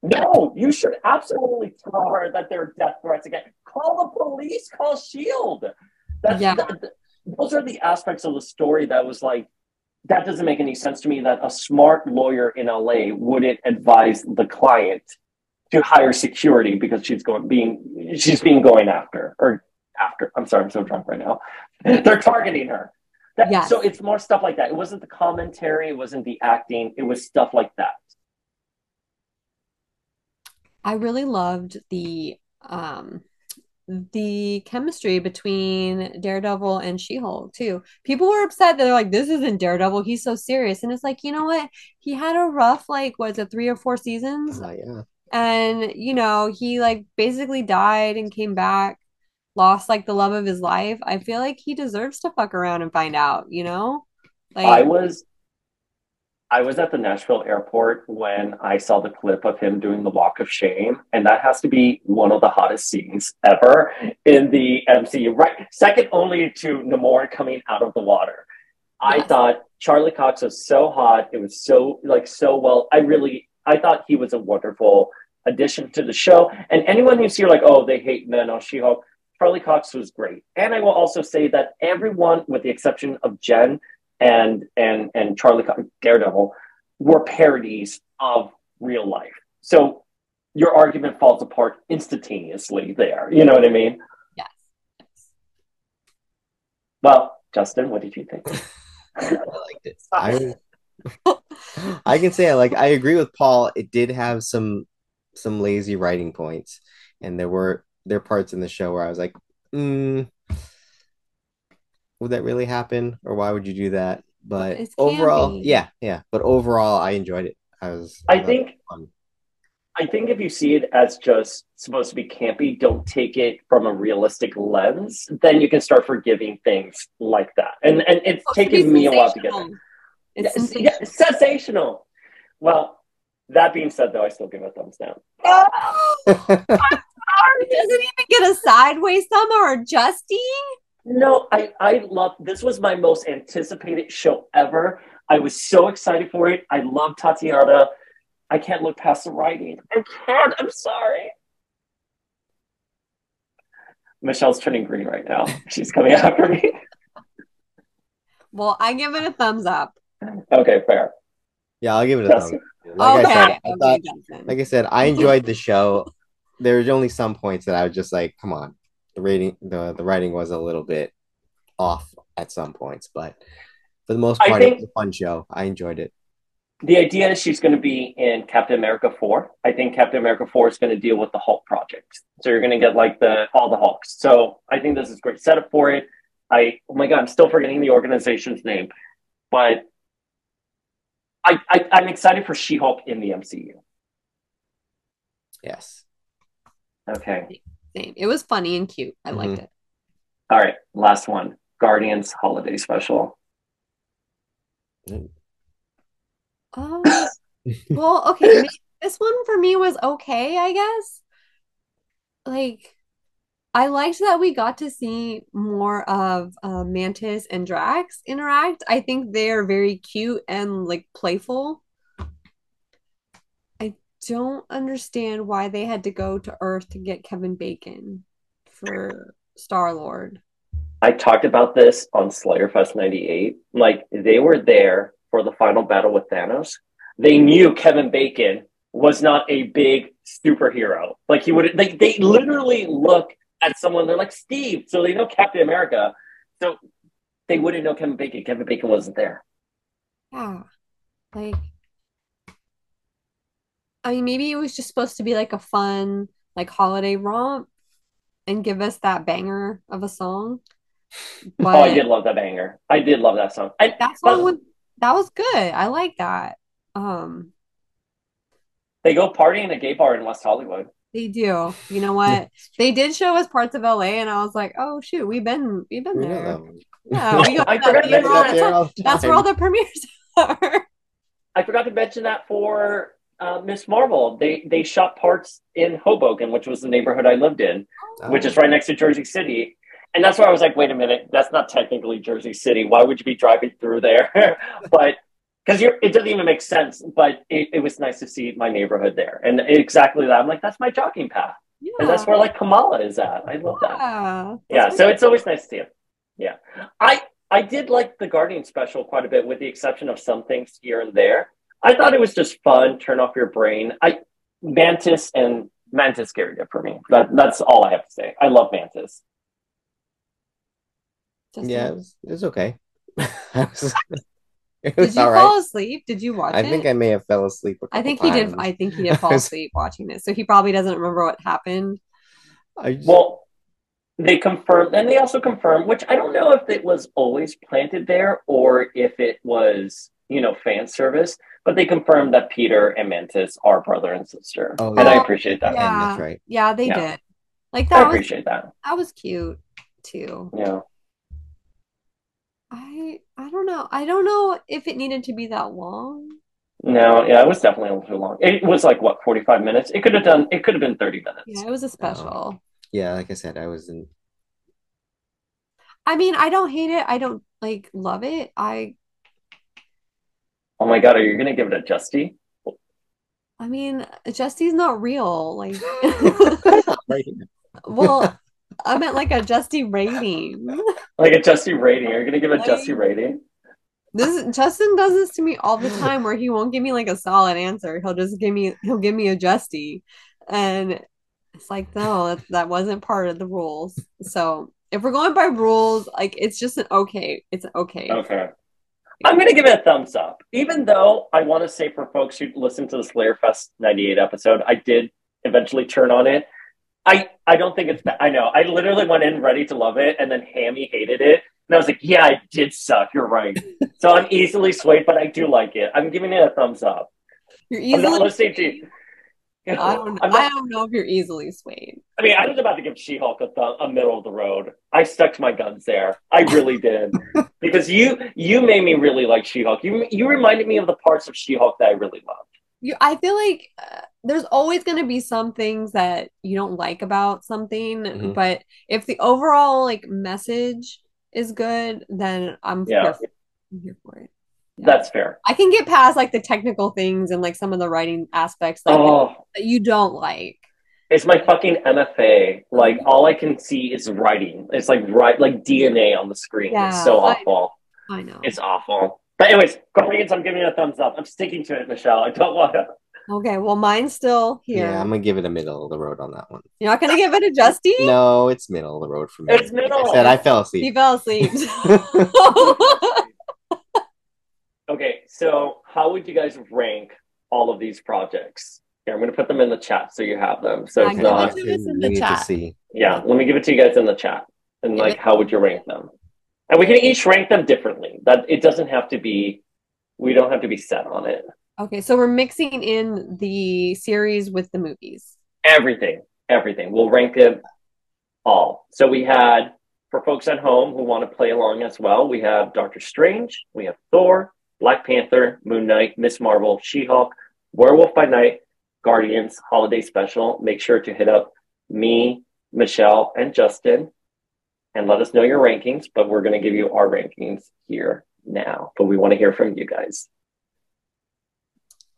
no, you should absolutely tell her that there are death threats again. Call the police, call Shield. That's Yeah. th- th- those are the aspects of the story that was like that doesn't make any sense to me that a smart lawyer in LA wouldn't advise the client to hire security because she's going being she's being going after or after. I'm sorry, I'm so drunk right now. They're targeting her. That, Yes. So it's more stuff like that. It wasn't the commentary, it wasn't the acting, it was stuff like that. I really loved the um the chemistry between Daredevil and She-Hulk too. People were upset that they're like, this isn't Daredevil, he's so serious. And it's like, you know what? He had a rough, like, was it three or four seasons? Uh, yeah. And, you know, he like basically died and came back, lost like the love of his life. I feel like he deserves to fuck around and find out, you know? Like, I was I was at the Nashville airport when I saw the clip of him doing the walk of shame, and that has to be one of the hottest scenes ever in the MCU. Right, second only to Namor coming out of the water. I Yes. thought Charlie Cox was so hot. It was so like so well. I really I thought he was a wonderful addition to the show. And anyone who's here like, oh, they hate men on She-Hulk, Charlie Cox was great. And I will also say that everyone, with the exception of Jen and and and Charlie Cox, Daredevil, were parodies of real life. So your argument falls apart instantaneously there. You know what I mean? yes. Well, Justin, what did you think? I liked it. I I can say I like I agree with Paul. It did have some some lazy writing points, and there were there are parts in the show where I was like, mm, would that really happen, or why would you do that? But It's overall, campy. yeah, yeah. But overall, I enjoyed it. I was. I think fun. I think if you see it as just supposed to be campy, don't take it from a realistic lens, then you can start forgiving things like that. And and it's oh, Supposed taken me a while to get there. It's Yes, sensational. yeah, sensational. Well, that being said, though, I still give it a thumbs down. Oh! It doesn't even get a sideways thumb or adjusting. No, I I love this was my most anticipated show ever. I was so excited for it. I love Tatiana. I can't look past the writing. I can't. I'm sorry. Michelle's turning green right now. She's coming after me. Well, I give it a thumbs up. Okay, fair. yeah, I'll give it a Justin. thumbs. Like okay. I said, I thought, Justin. like I said, I enjoyed the show. There's only some points that I was just like, come on, the rating, the the writing was a little bit off at some points, but for the most part, it was a fun show. I enjoyed it. The idea is she's going to be in Captain America 4. I think Captain America 4 is going to deal with the Hulk project. So you're going to get like the all the Hulks. So I think this is great setup for it. I oh my god, I'm still forgetting the organization's name, but I, I I'm excited for She-Hulk in the MCU. Yes. Okay. Same. It was funny and cute. I Mm-hmm. liked it. All right, last one. Guardians holiday special. Oh, well, okay. This one for me was okay, I guess. Like, I liked that we got to see more of uh, Mantis and Drax interact. I think they are very cute and like playful. Don't understand why they had to go to Earth to get Kevin Bacon for Star-Lord. I talked about this on Slayer Fest 98. Like they were there for the final battle with Thanos. They knew Kevin Bacon was not a big superhero. Like he would they they literally look at someone, they're like Steve. So they know Captain America. So they wouldn't know Kevin Bacon. Kevin Bacon wasn't there. Yeah. Like, I mean, maybe it was just supposed to be like a fun, like holiday romp and give us that banger of a song. oh, I did love that banger. I did love that song. I, that but song was that was good. I like that. Um, they go partying in a gay bar in West Hollywood. they do. You know what? They did show us parts of LA, and I was like, oh shoot, we've been we've been We there. Yeah, we got I that forgot to mention that there time. all the That's where all the premieres are. I forgot to mention that for uh, Miss Marvel. They they shot parts in Hoboken, which was the neighborhood I lived in. which Oh. is right next to Jersey City. And that's where I was like, wait a minute, that's not technically Jersey City. Why would you be driving through there? but because it doesn't even make sense. But it, it was nice to see my neighborhood there. And exactly that. I'm like, that's my jogging path. Yeah. And that's where like Kamala is at. I love that. Yeah. Yeah. That's So it's always nice to see it. Yeah. I, I did like the Guardian special quite a bit, with the exception of some things here and there. I thought it was just fun, turn off your brain. I, Mantis and Mantis carried it for me. That that's all I have to say. I love Mantis. Just Yeah, it was, it was okay. it was, Did you all right. fall asleep? Did you watch I it? think I may have fell asleep. I I think he did. I think he did fall asleep watching it, so he probably doesn't remember what happened. I just, Well, they confirmed, and they also confirmed, which I don't know if it was always planted there or if it was, you know, fan service, but they confirmed that Peter and Mantis are brother and sister, Oh, and I appreciate that. Yeah. and that's right. Yeah, they Yeah. did. Like I that was appreciate that. that was cute too. Yeah. I I don't know. I don't know if it needed to be that long. No, yeah, it was definitely a little too long. It was like what, forty five minutes? It could have done. It could have been thirty minutes. Yeah, it was a special. Yeah, like I said, I was in. I mean, I don't hate it. I don't like love it. I Oh my god, are you gonna give it a Justy? I mean, Justy's not real. Like, well, I meant like a Justy rating. Like a Justy rating? Are you gonna give a Like- Justy rating? This Justin does this to me all the time, where he won't give me like a solid answer. He'll just give me he'll give me a Justy, and it's like no, that, that wasn't part of the rules. So if we're going by rules, like it's just an okay. It's an okay. Okay. I'm gonna give it a thumbs up, even though I want to say for folks who listened to the Slayer Fest '98 episode, I did eventually turn on it. I I don't think it's bad. I know. I literally went in ready to love it, and then Hammy hated it, and I was like, "Yeah, it did suck. You're right." so I'm easily swayed, but I do like it. I'm giving it a thumbs up. You're I'm not easily. listening to you. I don't. I'm I don't know if you're easily swayed. I mean, I was about to give She-Hulk a, th- a middle of the road. I stuck to my guns there. I really did because you you made me really like She-Hulk. You you reminded me of the parts of She-Hulk that I really loved. You, I feel like uh, there's always going to be some things that you don't like about something, Mhm. but if the overall like message is good, then I'm Yeah. here. For, I'm here for it. Yeah. That's fair. I can get past like the technical things and like some of the writing aspects like, Oh, that you don't like. it's my fucking MFA. Like all I can see is writing. It's like right like DNA on the screen. Yeah, it's so awful. I know. It's awful. But anyways, Guardians, I'm giving it a thumbs up. I'm sticking to it, Michelle. I don't want to. Okay, well, mine's still here. Yeah, I'm gonna give it a middle of the road on that one. You're not gonna give it a Justy? No, it's middle of the road for me. It's middle. Like I said I fell asleep. He fell asleep. Okay, so how would you guys rank all of these projects? Here, I'm going to put them in the chat so you have them. So Yeah, it's give not. it to in We the need to chat. see. Yeah, let me give it to you guys in the chat. And Give like, it- how would you rank them? And we can each rank them differently. That it doesn't have to be. We don't have to be set on it. okay, so we're mixing in the series with the movies. Everything, everything. We'll rank it all. So we had for folks at home who want to play along as well. We have Doctor Strange. We have Thor, Black Panther, Moon Knight, Miss Marvel, She Hulk, Werewolf by Night, Guardians Holiday Special. Make sure to hit up me, Michelle, and Justin, and let us know your rankings. But we're going to give you our rankings here now. But we want to hear from you guys.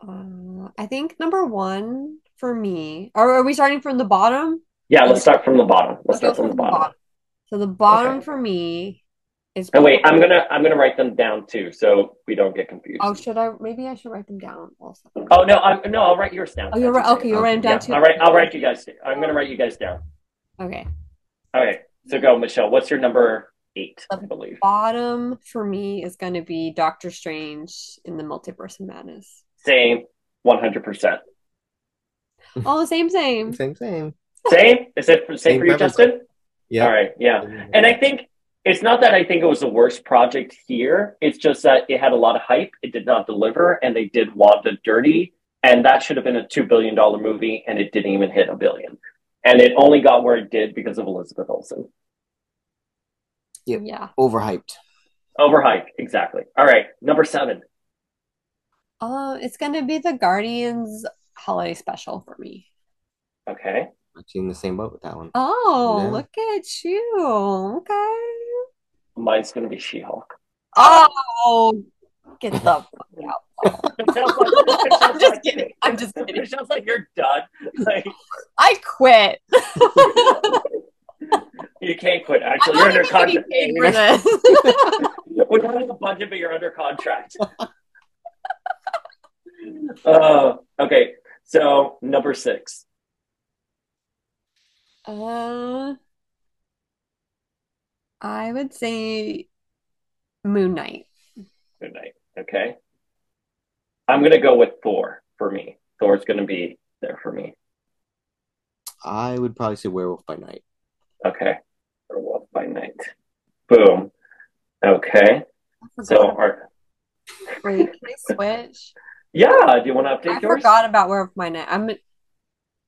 Uh, I think number one for me, or are we starting from the bottom? Yeah, let's start from the bottom. Let's Let's start go from the bottom. So the bottom Okay. for me is. And wait, I'm gonna I'm gonna write them down too, so we don't get confused. Oh, should I? Maybe I should write them down also. Oh no, I'm no, I'll write yours down. Oh, you're right. Okay, you're writing down Yeah, too. I'll write I'll write you guys. I'm gonna write you guys down. Okay. All right, so go, Michelle. What's your number eight? I believe. Bottom for me is going to be Doctor Strange in the Multiverse of Madness. Same, one hundred percent. All the same, same. Same, same. Same. Is it same, Same for you, Justin? Yeah. All right. Yeah. And I think it's not that I think it was the worst project here. It's just that it had a lot of hype. It did not deliver, and they did Wanda dirty, and that should have been a two billion dollar movie, and it didn't even hit a billion. And it only got where it did because of Elizabeth Olsen. Yep. Yeah. Overhyped. Overhyped, exactly. All right, number seven. Uh, it's going to be the Guardians holiday special for me. Okay. Actually in the same boat with that one. Oh, Yeah. look at you. Okay. Mine's gonna be She-Hulk. Oh, get the fuck out. I'm just kidding. I'm just kidding. It sounds like you're done. Like I quit. you can't quit. Actually, you're under contract. paid for this. We're not having a budget, but you're under contract. uh, okay, So number six. Uh, I would say Moon Knight. Good night. Okay. I'm gonna go with Thor for me. Thor's gonna be there for me. I would probably say Werewolf by Night. Okay. Werewolf by night. Boom. Okay. So our Wait, can I switch? yeah, do you want to update yours? I yours? forgot about Werewolf by Night. I'm,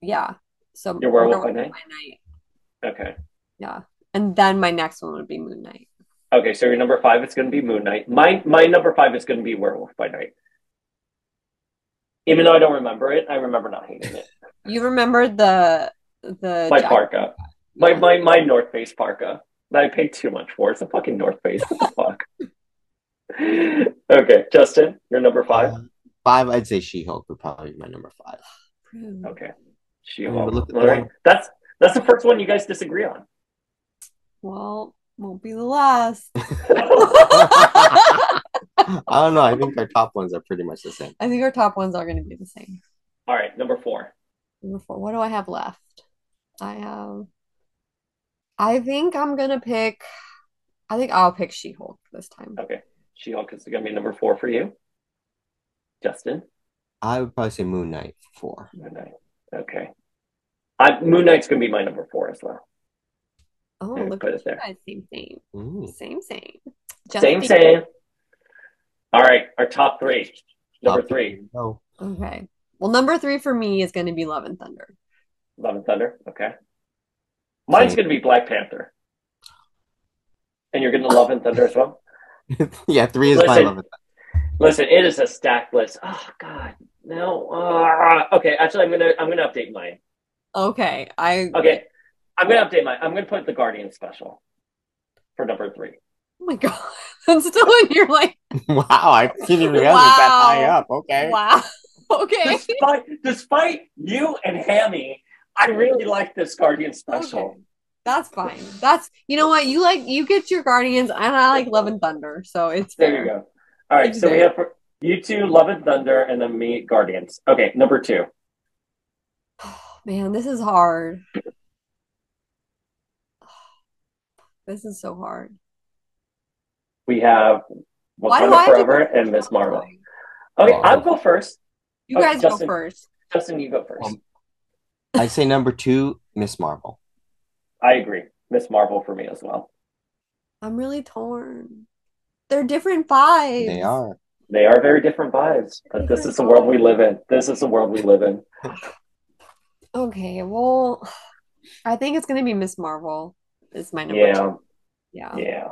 yeah. So Your Werewolf by Night? Night. Okay. Yeah, and then my next one would be Moon Knight. Okay, so your number five is gonna be Moon Knight. My my number five is gonna be Werewolf by Night. Even though I don't remember it, I remember not hating it. You remember the the My jacket? parka. My Yeah. my my North Face parka that I paid too much for. It's a fucking North Face. What the fuck? okay, Justin, your number five. Uh, five, I'd say She Hulk would probably be my number five. Okay. She I mean, but look at All the right. one- That's that's the first one you guys disagree on. Well, won't be the last. I don't know. I think our top ones are pretty much the same. I think our top ones are going to be the same. All right, number four. Number four. What do I have left? I have. I think I'm gonna pick. I think I'll pick She-Hulk this time. Okay. She Hulk is gonna be number four for you. Justin. I would probably say Moon Knight four. Moon Knight. Okay. I, Moon Knight's gonna be my number four as well. Oh, Yeah, look put at it you there. guys. Same, same, Ooh. same, same. Same, Justin- same. All right, our top three. Number Top three, Oh, Okay. Well, number three for me is going to be Love and Thunder. Love and Thunder. Okay. Mine's gonna be Black Panther. And you're gonna Love and Thunder as well. yeah, three is my Listen. love. it. Listen, it is a stacked list. Oh God, no. Uh, okay, actually, I'm gonna I'm gonna update mine. Okay. I. Okay, I'm gonna update my. I'm gonna put the Guardian special for number three. Oh my God. I'm still in your like, Wow, I didn't even realize it was that high up. Okay. wow. Okay. Despite despite you and Hammy, I really like this Guardian special. Okay. That's fine. That's you know what you like. You get your Guardians, and I like Love and Thunder, so it's There fair. you go. All right, so we have for you two Love and Thunder, and then me Guardians. Okay, number two. Man, this is hard. This is so hard. We have Why do Wakanda I Forever go and Miss first? Marvel. Okay, Oh. I'll go first. You Okay, guys go Justin. first. Justin, you go first. Um, I say number two, Miss Marvel. I agree. Miss Marvel for me as well. I'm really torn. They're different vibes. They are. They are very different vibes, but this is the world we live in. This is the world we live in. Okay, well, I think it's gonna be Miss Marvel. Is my number Yeah, two. Yeah. yeah.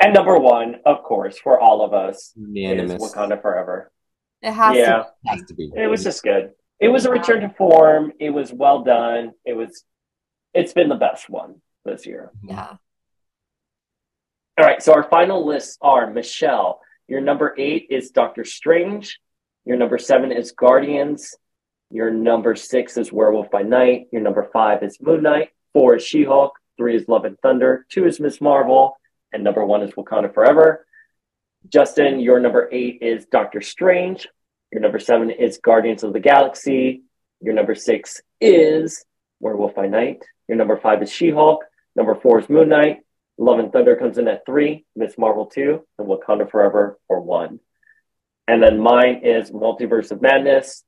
And number one, of course, for all of us, is Wakanda Forever. It has Yeah. to. Has to be. It was just good. It was a return to form. It was well done. It was. It's been the best one this year. Yeah. All right. So our final lists are Michelle. Your number eight is Doctor Strange. Your number seven is Guardians. Your number six is Werewolf by Night. Your number five is Moon Knight. Four is She Hulk. Three is Love and Thunder. Two is Miss Marvel. And number one is Wakanda Forever. Justin, your number eight is Doctor Strange. Your number seven is Guardians of the Galaxy. Your number six is Werewolf by Night. Your number five is She Hulk. Number four is Moon Knight. Love and Thunder comes in at three, Miss Marvel two, and Wakanda Forever for one. And then mine is Multiverse of Madness,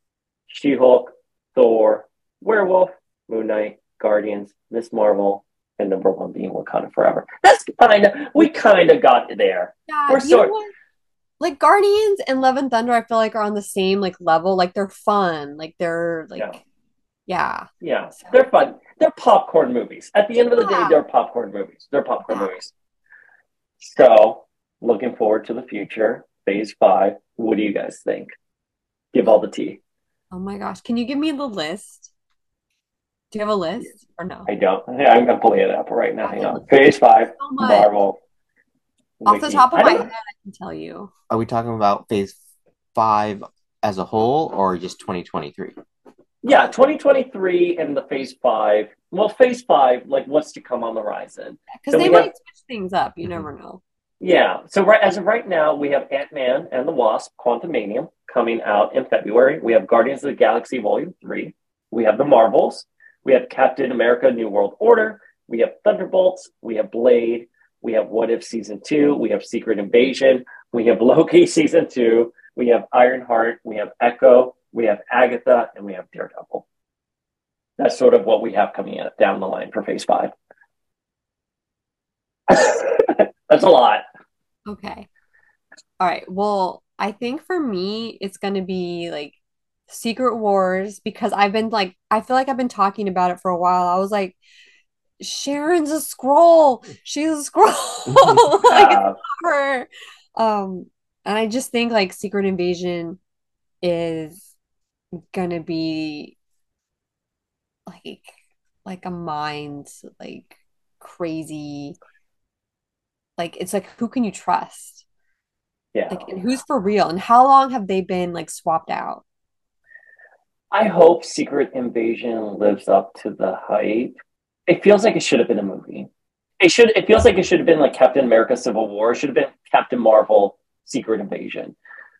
She Hulk, Thor, Werewolf, Moon Knight, Guardians, Miss Marvel, and number one being Wakanda Forever. That's kind of, we kind of got there. Yeah, We're sort- Like Guardians and Love and Thunder, I feel like are on the same like level. Like they're fun. Like they're like, Yeah. yeah. Yeah, they're fun. They're popcorn movies. At the end of the day, they're popcorn movies. They're popcorn Yeah. movies. So, looking forward to the future, phase five. What do you guys think? Give all the tea. Oh my gosh, can you give me the list? Do you have a list or no? I don't. Yeah, I'm gonna pull it up right now. Hang on. Phase five, So. Marvel. Off the top of my head, I can tell you. Are we talking about phase five as a whole or just 2023? Yeah, 2023 and the phase five. Well, phase five, like what's to come on the horizon. Because So they might have- switch things up. You Mhm. never know. Yeah. So right as of right now, we have Ant Man and the Wasp: Quantum Quantumania coming out in February. We have Guardians of the Galaxy Volume Three. We have the Marvels. We have Captain America: New World Order. We have Thunderbolts. We have Blade. We have What If Season Two. We have Secret Invasion. We have Loki Season Two. We have Ironheart. We have Echo. We have Agatha, and we have Daredevil. That's sort of what we have coming up down the line for Phase Five. That's a lot. Okay. All right. Well, I think for me, it's going to be like Secret Wars because I've been like, I feel like I've been talking about it for a while. I was like, Sharon's a Skrull. She's a Skrull. like it's her. Um, and I just think like Secret Invasion is gonna be like like a mind like crazy like it's like who can you trust Yeah. like and who's for real and how long have they been like swapped out I hope Secret Invasion lives up to the hype. It feels like it should have been a movie. It should. It feels like it should have been like Captain America: Civil War. It should have been Captain Marvel: Secret Invasion.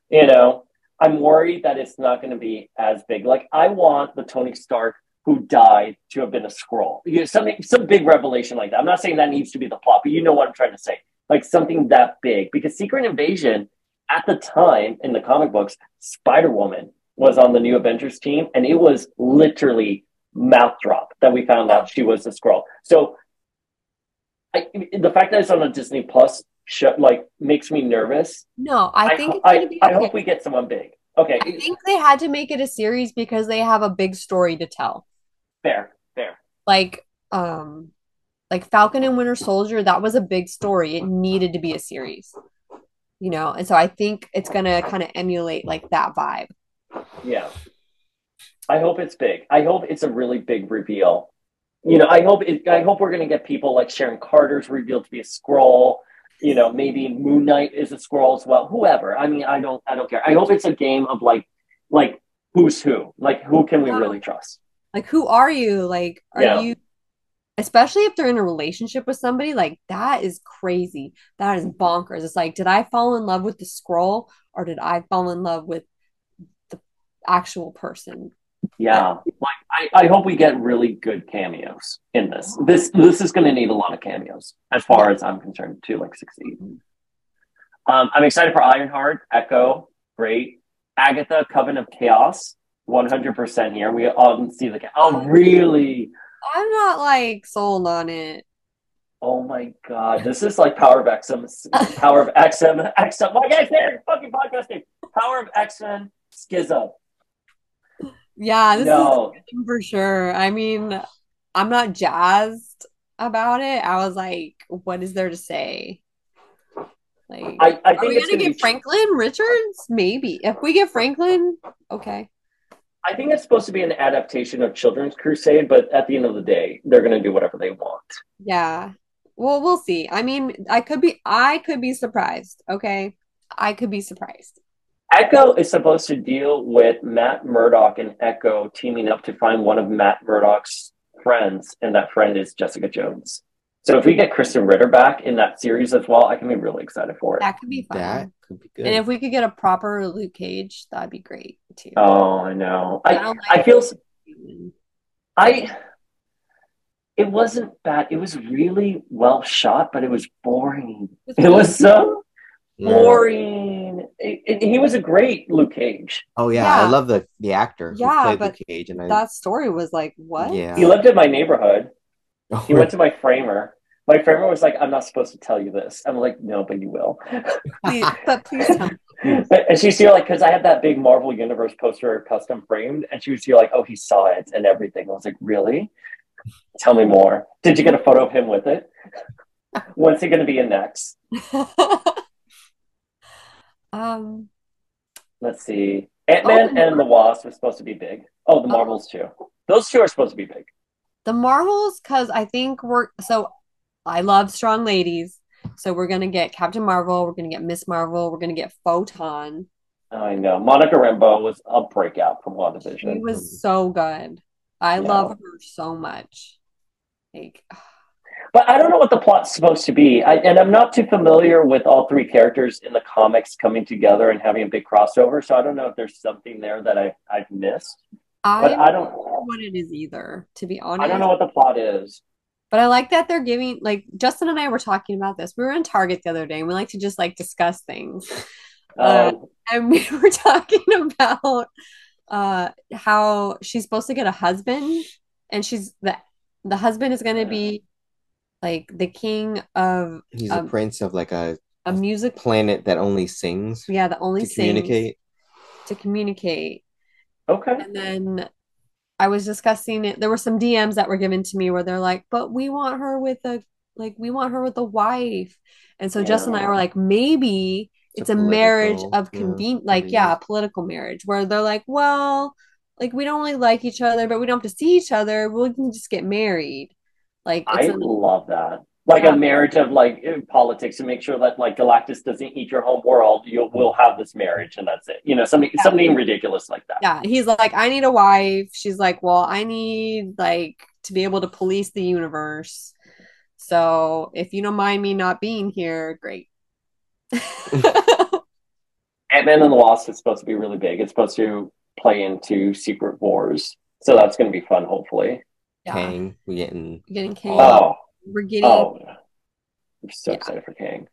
You know, I'm worried that it's not going to be as big. Like I want the Tony Stark who died to have been a Skrull. You know, something, some big revelation like that. I'm not saying that needs to be the plot, but you know what I'm trying to say. Like something that big, because Secret Invasion at the time in the comic books, Spider Woman was on the new Avengers team, and it was literally mouth drop that we found out she was a Skrull. So I, the fact that it's on a Disney Plus show like makes me nervous. no i I, think ho- it's gonna I, be I hope we get someone big. Okay, I think they had to make it a series because they have a big story to tell fair, fair. like um like Falcon and Winter Soldier that was a big story it needed to be a series you know and so I think it's gonna kind of emulate like that vibe Yeah. I hope it's big. I hope it's a really big reveal. You know, I hope it, I hope we're going to get people like Sharon Carter's revealed to be a Skrull. You know, maybe Moon Knight is a Skrull as well. Whoever. I mean, I don't I don't care. I hope it's a game of like like who's who. Like who can we Yeah. really trust? like who are you like are Yeah. you especially if they're in a relationship with somebody like that is crazy that is bonkers it's like did I fall in love with the Skrull or did I fall in love with actual person Yeah. Like I, I hope we get really good cameos in this. This this is going to need a lot of cameos as far as I'm concerned to like succeed. Um, I'm excited for Ironheart, Echo, great. Agatha, Coven of Chaos, 100% here. We all see the. Oh, really? I'm not like sold on it Oh my God. This is like Power of X-Men. Power of X-Men. X-Men. My guy's there. Fucking podcasting. Power of X-Men. Schism. Yeah this No. is for sure I mean I'm not jazzed about it I was like what is there to say like I, I Are we gonna gonna get be Franklin Richards? Maybe. If we get Franklin, okay. I think it's supposed to be an adaptation of Children's Crusade, but at the end of the day, they're going to do whatever they want. Yeah. Well, we'll see. I mean, I could be I could be surprised, okay? I could be surprised. Echo is supposed to deal with Matt Murdock and Echo teaming up to find one of Matt Murdock's friends, and that friend is Jessica Jones. So if we get Krysten Ritter back in that series as well, I can be really excited for it. That could be fun. That could be good. And if we could get a proper Luke Cage, that'd be great too. Oh, I know. I I don't I like- feel s- I. It wasn't bad. It was really well shot, but it was boring. It was so Yeah. Boring. It- it- he was a great Luke Cage. Oh yeah, Yeah. I love the the actor who Yeah, played but Luke Cage, and I that story was like, what? yeah. He lived in my neighborhood. He went to my framer. My framer was like, "I'm not supposed to tell you this." I'm like, "No, but you will." Please, but please tell me. and she's here like, because I had that big Marvel Universe poster custom framed, and she was here like, "Oh, he saw it and everything." I was like, "Really? Tell me more. Did you get a photo of him with it? When's he going to be in next?" Um, Let's see. Ant Man Oh. and the Wasp are supposed to be big. Oh, the Marvels too. Those two are supposed to be big. the Marvels, because I think we're so I love strong ladies. So we're gonna get Captain Marvel, we're gonna get Miss Marvel, we're gonna get Photon. I know. Monica Rambeau was a breakout from She WandaVision. was so good. I Yeah. love her so much. Like But I don't know what the plot's supposed to be. I, and I'm not too familiar with all three characters in the comics coming together and having a big crossover. So I don't know if there's something there that I, I've missed. I But don't I don't know what it is either, to be honest. I don't know what the plot is. But I like that they're giving like Justin and I were talking about this. We were in Target the other day and we like to just like discuss things. Uh, Um, and we were talking about uh how she's supposed to get a husband and she's the the husband is going to be like the king of He's Um, a prince of like a a music planet that only sings yeah that only to sings communicate. to communicate. Okay. and then I was discussing it there were some DMs that were given to me where they're like but we want her with a like we want her with a wife. And so Justin and I were like maybe it's, It's a a marriage political, of yeah, like yeah a political marriage where they're like well like we don't really like each other but we don't have to see each other. We can just get married like I a, love that. Like Yeah. a marriage of like politics to make sure that like Galactus doesn't eat your home world. You'll we'll have this marriage and that's it. You know, something Yeah. something ridiculous like that. yeah he's like I need a wife she's like well I need like to be able to police the universe so if you don't mind me not being here great Ant Man and the Wasp is supposed to be really big. It's supposed to play into Secret Wars. So that's going to be fun, hopefully. Yeah Kang, We're getting getting Kang. Oh, We're getting oh, I'm so Yeah. excited for Kang.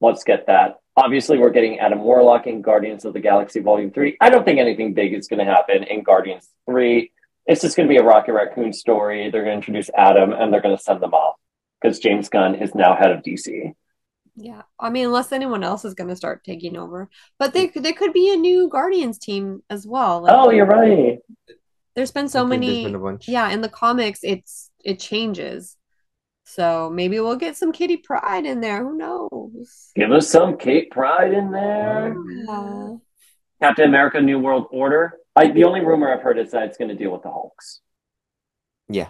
Let's get that. Obviously, we're getting Adam Warlock in Guardians of the Galaxy Volume 3. I don't think anything big is going to happen in Guardians 3. It's just going to be a Rocket Raccoon story. They're going to introduce Adam and they're going to send them off because James Gunn is now head of DC. yeah. I mean, unless anyone else is going to start taking over, but they they could be a new Guardians team as well. Like, Oh, you're right. There's been so I think there's many. been a bunch. Yeah, in the comics, it's it changes. So maybe we'll get some Kitty Pryde in there. Who knows? Give us some Kate Pryde in there. Yeah. Captain America New World Order. I, the only rumor I've heard is that it's going to deal with the Hulks. Yeah.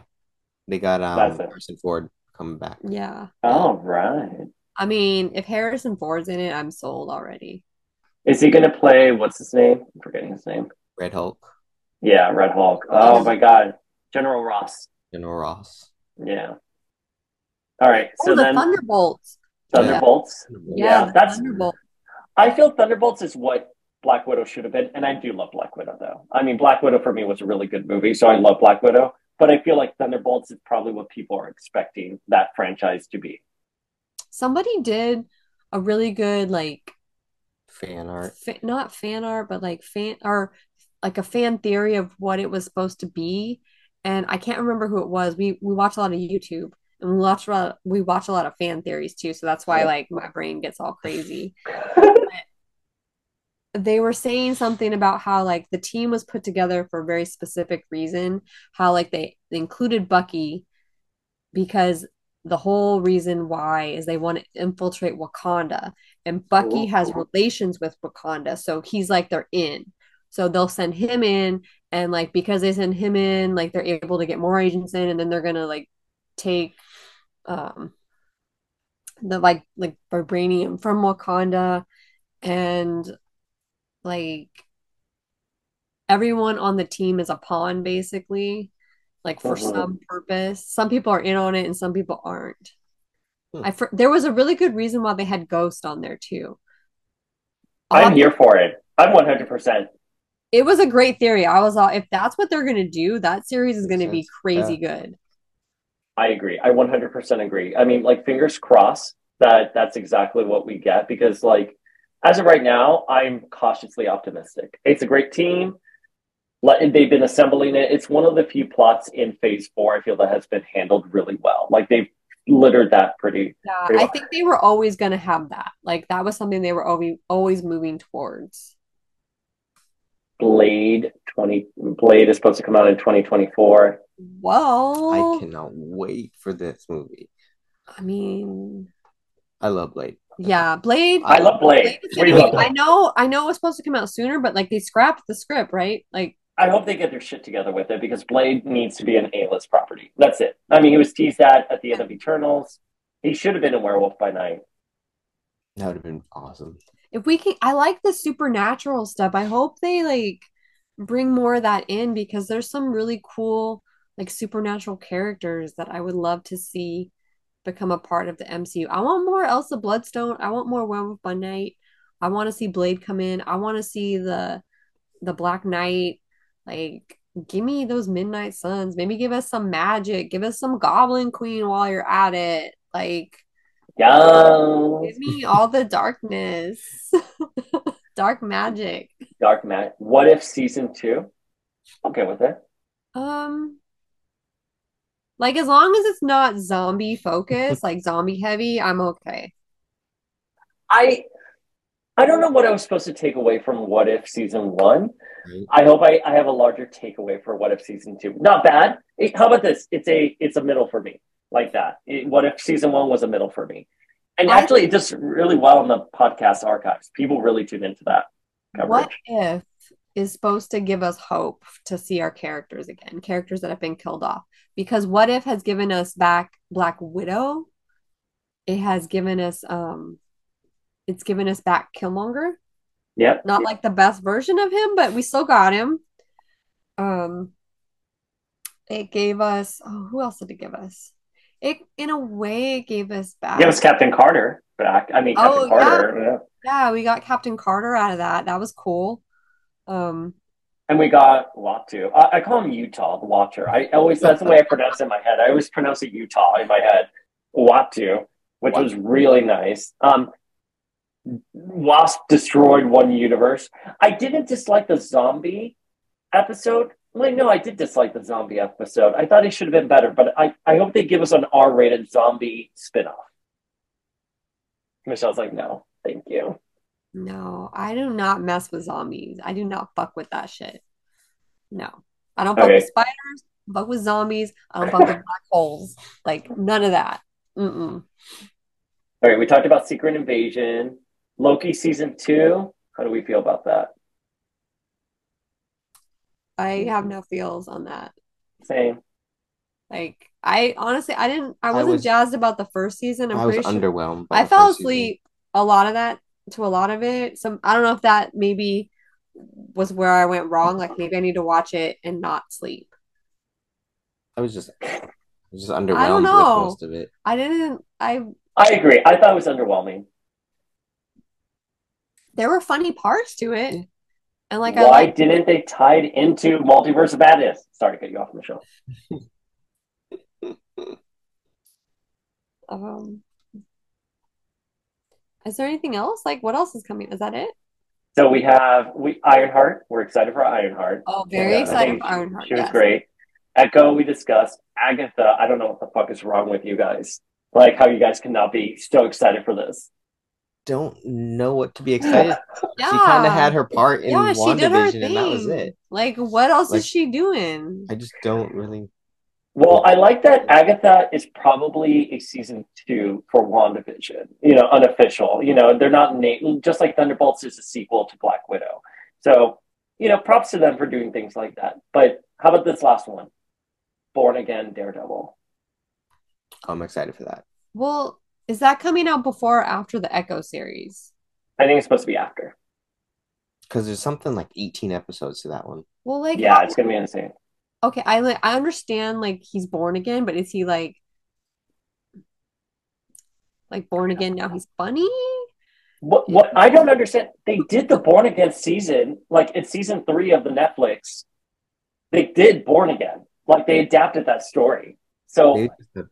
They got um Harrison Ford coming back. Yeah. All right. I mean, if Harrison Ford's in it, I'm sold already. Is he going to play, what's his name? I'm forgetting his name. Red Hulk, Yeah, Red Hulk. Oh my God. General Ross. General Ross. Yeah. All right. So oh, the then Thunderbolts. Thunderbolts. Yeah, Yeah, the that's- Thunderbolt. I feel Thunderbolts is what Black Widow should have been. And I do love Black Widow, though. I mean, Black Widow for me was a really good movie. So I love Black Widow. But I feel like Thunderbolts is probably what people are expecting that franchise to be. Somebody did a really good like Fan art. fa- not fan art, but like fan or like a fan theory of what it was supposed to be. And I can't remember who it was. We we watch a lot of YouTube and we watch a lot, we watch a lot of fan theories too. So that's why like my brain gets all crazy. They were saying something about how like the team was put together for a very specific reason. How like they, they included Bucky because the whole reason why is they want to infiltrate Wakanda and Bucky has relations with Wakanda so he's like they're in so they'll send him in and like because they send him in like they're able to get more agents in and then they're gonna like take um the like like vibranium from Wakanda and like everyone on the team is a pawn basically like for Mhm. some purpose some people are in on it and some people aren't Hmm. I fr- there was a really good reason why they had Ghost on there too I'm here for it. I'm 100%. It was a great theory I was all if that's what they're gonna do that series is gonna be Makes sense. crazy good I agree. I 100% agree. I mean, like, fingers crossed that that's exactly what we get because, like, as of right now, I'm cautiously optimistic. It's a great team. Let- They've been assembling it. It's one of the few plots in phase four I feel that has been handled really well. Like, they've littered that pretty. yeah Pretty I think they were always gonna have that like that was something they were always always moving towards Blade 20. Blade is supposed to come out in 2024. well I cannot wait for this movie. I mean I love Blade. yeah Blade I love Blade. Blade is What do you gonna love Blade? I know I know it was supposed to come out sooner but like they scrapped the script right like I hope they get their shit together with it because Blade needs to be an A-list property. That's it. I mean, he was teased at at the end of Eternals. He should have been a Werewolf by Night. That would have been awesome. If we can I like the supernatural stuff. I hope they like bring more of that in because there's some really cool like supernatural characters that I would love to see become a part of the MCU. I want more Elsa Bloodstone. I want more Werewolf by Night. I want to see Blade come in. I want to see the the Black Knight. Like, give me those Midnight Suns. Maybe give us some magic. Give us some Goblin Queen while you're at it. Like, Yeah. give me all the darkness, dark magic. Dark Magic. What if season two? Okay with it. Um, like as long as it's not zombie focused, like zombie heavy, I'm okay. I I don't know what I was supposed to take away from What If season one. Right. I hope I, I have a larger takeaway for What If season two. Not bad. It- how about this? It's a it's a middle for me, like that. It- what if season one was a middle for me? And I- actually, it does really well in the podcast archives. People really tune into that coverage. What if is supposed to give us hope to see our characters again, characters that have been killed off? Because what if has given us back Black Widow? It has given us um it's given us back Killmonger. Yep. Not like the best version of him, but we still got him. Um it gave us oh who else did it give us? It in a way it gave us back. Give us Captain Carter back. I mean, Captain Oh, Carter. yeah. Yeah, we got Captain Carter out of that. That was cool. Um And we got Uatu. I, I call him Utah, the Watcher. I always that's the way I pronounce it in my head. I always pronounce it Utah in my head. Uatu, which was really nice. Um, Wasp destroyed one universe. I didn't dislike the zombie episode. Well, no, I did dislike the zombie episode. I thought it should have been better, but I, I hope they give us an R-rated zombie spinoff. Michelle's like, no, thank you. No, I do not mess with zombies. I do not fuck with that shit. No. I don't fuck Okay. with spiders, fuck with zombies, I don't fuck with black holes. Like none of that. Mm-mm. All right, we talked about Secret Invasion, Loki season two. How do we feel about that? I have no feels on that. Same. Like I honestly I didn't I wasn't was- jazzed about the first season. I'm I was sure underwhelmed. I fell first season. asleep a lot of that to a lot of it. Some I don't know if that maybe was where I went wrong. Like maybe I need to watch it and not sleep. I was just, I was just underwhelmed with know. most of it. I didn't I I agree. I thought it was underwhelming. there were funny parts to it. And like I Why like didn't they tie it into Multiverse of Madness? Sorry to cut you off, Michelle. um Is there anything else? Like what else is coming? Is that it? So we have we Ironheart. We're excited for Ironheart. Oh, very Yeah, excited for Ironheart. She was yes. great. Echo, we discussed. Agatha, I don't know what the fuck is wrong with you guys. Like how you guys cannot be so excited for this. Don't know what to be excited. Yeah. She kind of had her part in yeah, she did her WandaVision, and that was it. Like, what else Like- is she doing? I just don't really. Well, I like that Agatha is probably a season two for WandaVision, you know, unofficial. You know, they're not named, just like Thunderbolts is a sequel to Black Widow. So, you know, props to them for doing things like that. But how about this last one? Born Again Daredevil. I'm excited for that. Well, is that coming out before or after the Echo series? I think it's supposed to be after. Because there's something like 18 episodes to that one. Well, like, Yeah, it's going to be insane. okay, I like, I understand like he's born again, but is he like, like born again now? He's funny. What, what I don't understand, they did the Born Again season, like it's season three of the Netflix. They did Born Again. Like they adapted that story. So, Maybe it's the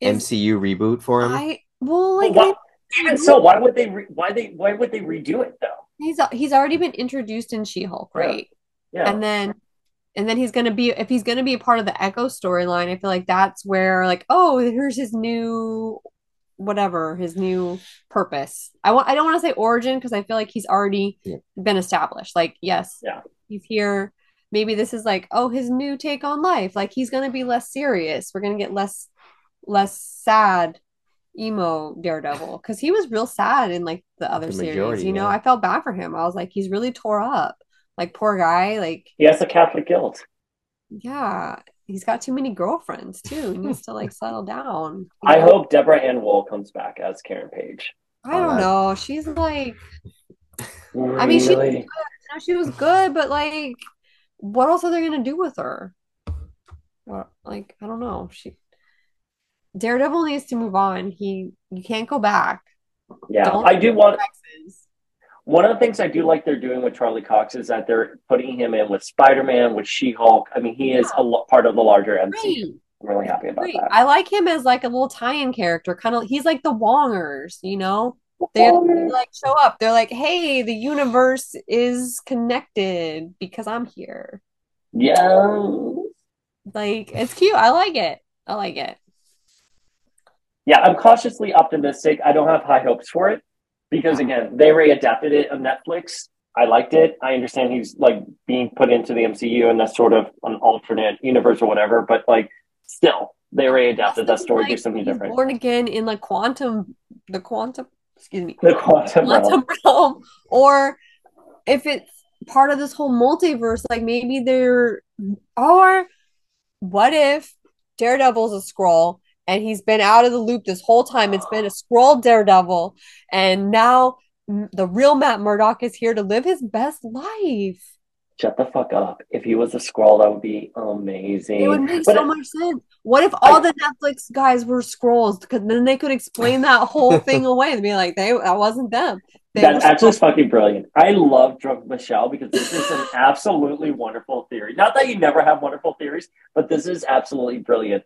Is MCU reboot for him. I well, like Why- even so, why would they, re- why they, why would they redo it though? he's he's already been introduced in She-Hulk, Yeah. right? Yeah. And then and then he's gonna be if he's gonna be a part of the Echo storyline, I feel like that's where like, oh, here's his new whatever, his new purpose. I want I don't want to say origin because I feel like he's already Yeah. been established. Like, yes, Yeah. he's here. Maybe this is like, oh, his new take on life. Like he's gonna be less serious. We're gonna get less less sad emo Daredevil because he was real sad in like the other The series. majority, You know, yeah. I felt bad for him. I was like, he's really tore up. Like poor guy. Like He has a Catholic guilt. yeah, he's got too many girlfriends too. He needs to like settle down. I know? hope Deborah Ann Woll comes back as Karen Page. I don't that- know. She's like, I mean, she- Really? you know, she was good, but like, what else are they gonna do with her? Well, like I don't know. She Daredevil needs to move on. He you can't go back. Yeah, Don't I do want. Texas. One of the things I do like they're doing with Charlie Cox is that they're putting him in with Spider Man, with She Hulk. I mean, he is a lo- part of the larger MCU. Great. I'm really happy about Great. that. I like him as like a little tie-in character. Kind of he's like the Wongers, you know? They they, like show up. They're like, "Hey, the universe is connected because I'm here." Yeah. Like it's cute. I like it. I like it. Yeah, I'm cautiously optimistic. I don't have high hopes for it because again, they readapted it on Netflix. I liked it. I understand he's like being put into the MCU and that's sort of an alternate universe or whatever, but like still, they readapted that story, do Like, something different. Born again in like quantum, the quantum. Excuse me, The quantum realm. quantum realm, or if it's part of this whole multiverse, like maybe they're, or what if Daredevil's a Skrull and he's been out of the loop this whole time? It's been a Skrull Daredevil, and now the real Matt Murdock is here to live his best life. Shut the fuck up. If he was a Skrull, that would be amazing. It would make But so it- much sense. What if all the Netflix guys were Skrulls? Because then they could explain that whole thing away and be like, "They that wasn't them." They That were actually Skrulls. fucking brilliant. I love Drunk Michelle because this is an absolutely wonderful theory. Not that you never have wonderful theories, but this is absolutely brilliant.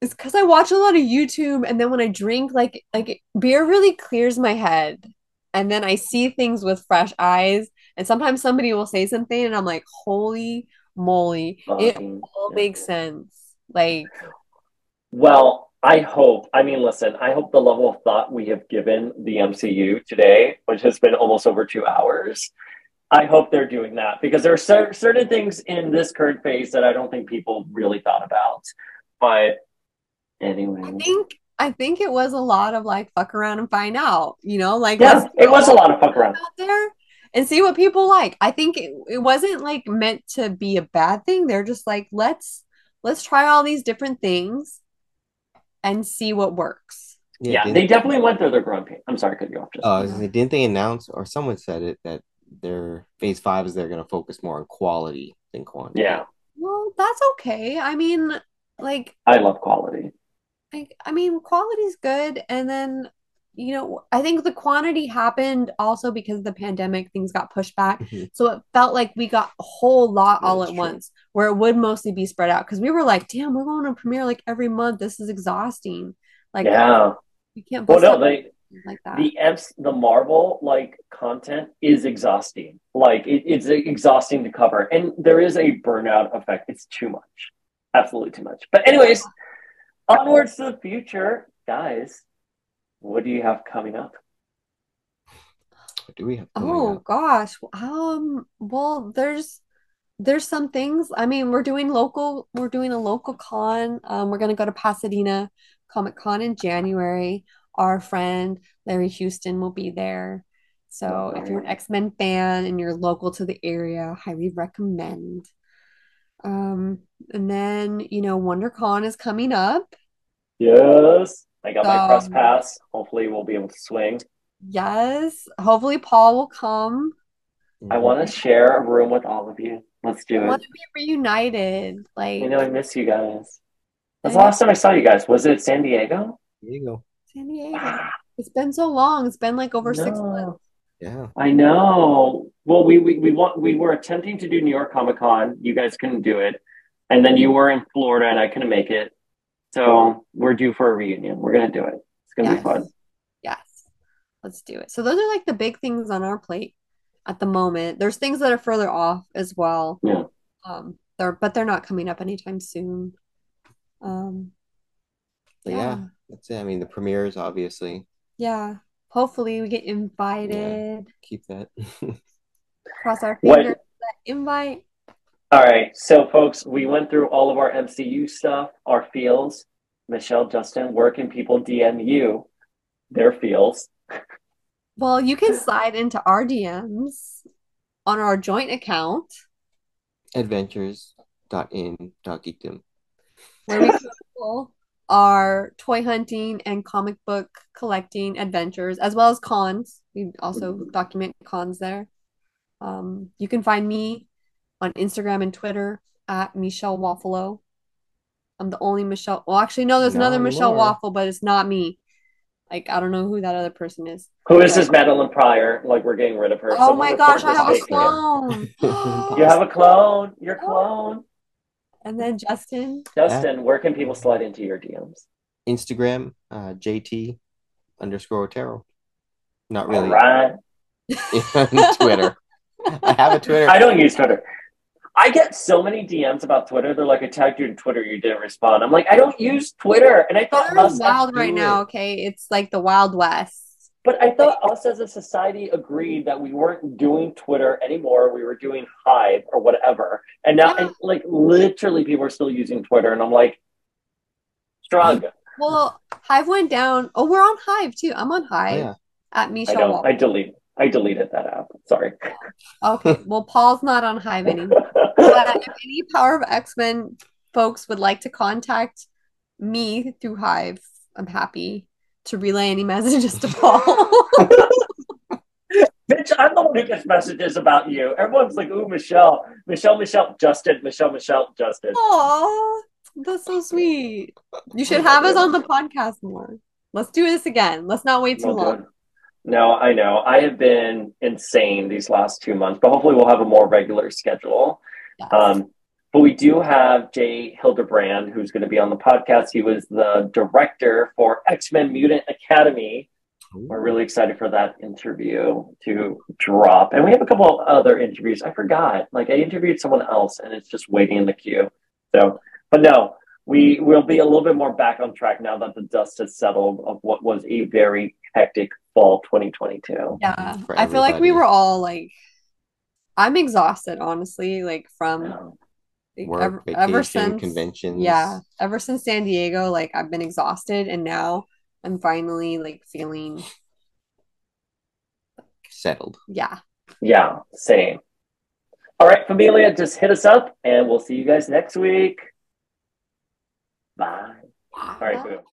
It's because I watch a lot of YouTube, and then when I drink, like like beer really clears my head, and then I see things with fresh eyes. And sometimes somebody will say something, and I'm like, "Holy moly!" It all makes sense. Like, Well, I hope. I mean, listen, I hope the level of thought we have given the MCU today, which has been almost over two hours, I hope they're doing that because there are cer- certain things in this current phase that I don't think people really thought about. But anyway, I think I think it was a lot of like fuck around and find out. You know, like yeah, it was a lot of fuck around. out there and see what people like. I think it, it wasn't like meant to be a bad thing. They're just like, let's let's try all these different things and see what works. Yeah, didn't- they definitely went through their growing pain. I'm sorry, to cut you off. Just Uh, they- didn't they announce, or someone said it, that their phase five is they're going to focus more on quality than quantity? yeah, Well, that's okay. I mean, like I love quality. I, I mean, quality's good. And then, you know, I think the quantity happened also because of the pandemic, things got pushed back. Mhm. So it felt like we got a whole lot Yeah, all at true. once, where it would mostly be spread out. Because we were like, damn, we're going to premiere like every month. This is exhausting. Like, yeah. we can't Well, no, they like that. the F's, the Marvel like content is exhausting. Like it, it's exhausting to cover, and there is a burnout effect. It's too much, absolutely too much. But anyways, onwards to the future, guys. What do you have coming up? What do we have? Oh up? gosh. Um, well, there's there's some things. I mean, we're doing local, we're doing a local con. Um, we're gonna go to Pasadena Comic Con in January. Our friend Larry Houston will be there. So if you're an X-Men fan and you're local to the area, highly recommend. Um, and then, you know, WonderCon is coming up. Yes, I got my press Um, pass. Hopefully, we'll be able to swing. Yes. Hopefully Paul will come. I want to share a room with all of you. Let's do it. I want to be reunited. Like You know, I miss you guys. That's the last time I saw you guys. Was it San Diego? There you go. San Diego. It's been so long. It's been like over six months. Yeah. I know. Well, we we we want we were attempting to do New York Comic Con. You guys couldn't do it, and then you were in Florida, and I couldn't make it. So we're due for a reunion. We're gonna do it. It's gonna be fun. Yes. Let's do it. So those are like the big things on our plate at the moment. There's things that are further off as well. Yeah. Um, they're but they're not coming up anytime soon. Um, But yeah, that's it. I mean, the premieres, obviously. yeah. Hopefully we get invited. Keep that. Cross our fingers. for That invite. All right. So, folks, we went through all of our MCU stuff, our feels. Michelle, Justin, where can people DM you their feels? Well, you can slide into our DMs on our joint account Adventures.in.geekdom. where we chronicle our toy hunting and comic book collecting adventures, as well as cons. We also document cons there. Um, you can find me on Instagram and Twitter at Michelle Waffalo. I'm the only Michelle. Well, actually, no, there's Not another Michelle anymore. Waffle, but it's not me. Like I don't know who that other person is. Who is Okay. this Madelyne Pryor? Like we're getting rid of her. Oh Someone my gosh, I have a clone. You have a clone. Your clone. and then Justin. Justin, where can people slide into your DMs? Instagram, uh, JT underscore Otero. Not really. right. Twitter. I have a Twitter. I don't use Twitter. I get so many DMs about Twitter. They're like, I tagged you in Twitter, you didn't respond. I'm like, I don't use Twitter. And I thought Twitter us wild right now. Okay, it's like the Wild West. But I thought us as a society agreed that we weren't doing Twitter anymore. We were doing Hive or whatever. And now, Yeah. and like literally, people are still using Twitter. And I'm like, shrug. Well, Hive went down. Oh, we're on Hive too. I'm on Hive yeah. at Michelle don't. I delete. I deleted that app. Sorry. Okay, well, Paul's not on Hive anymore. But if any Power of X Men folks would like to contact me through Hive, I'm happy to relay any messages to Paul. Bitch, I'm the one who gets messages about you. Everyone's like, ooh, Michelle, Michelle, Michelle, Justin, Michelle, Michelle, Justin. Aw, that's so sweet. You should have us on the podcast more. Let's do this again. Let's not wait too Well long. No, I know. I have been insane these last two months, but hopefully we'll have a more regular schedule. Yes. Um, but we do have Jay Hildebrand, who's going to be on the podcast. He was the director for X Men Mutant Academy. We're really excited for that interview to drop. And we have a couple of other interviews. I forgot. Like I interviewed someone else and it's just waiting in the queue. So, but no, we will be a little bit more back on track now that the dust has settled of what was a very hectic fall 2022. Yeah, I feel like we were all like, I'm exhausted, honestly. Like from like, Work, ever, vacation, ever since conventions. yeah, ever since San Diego, like I've been exhausted, and now I'm finally like feeling Settled. yeah. yeah, same. All right, Familia, just hit us up and we'll see you guys next week. Bye. All right, boom.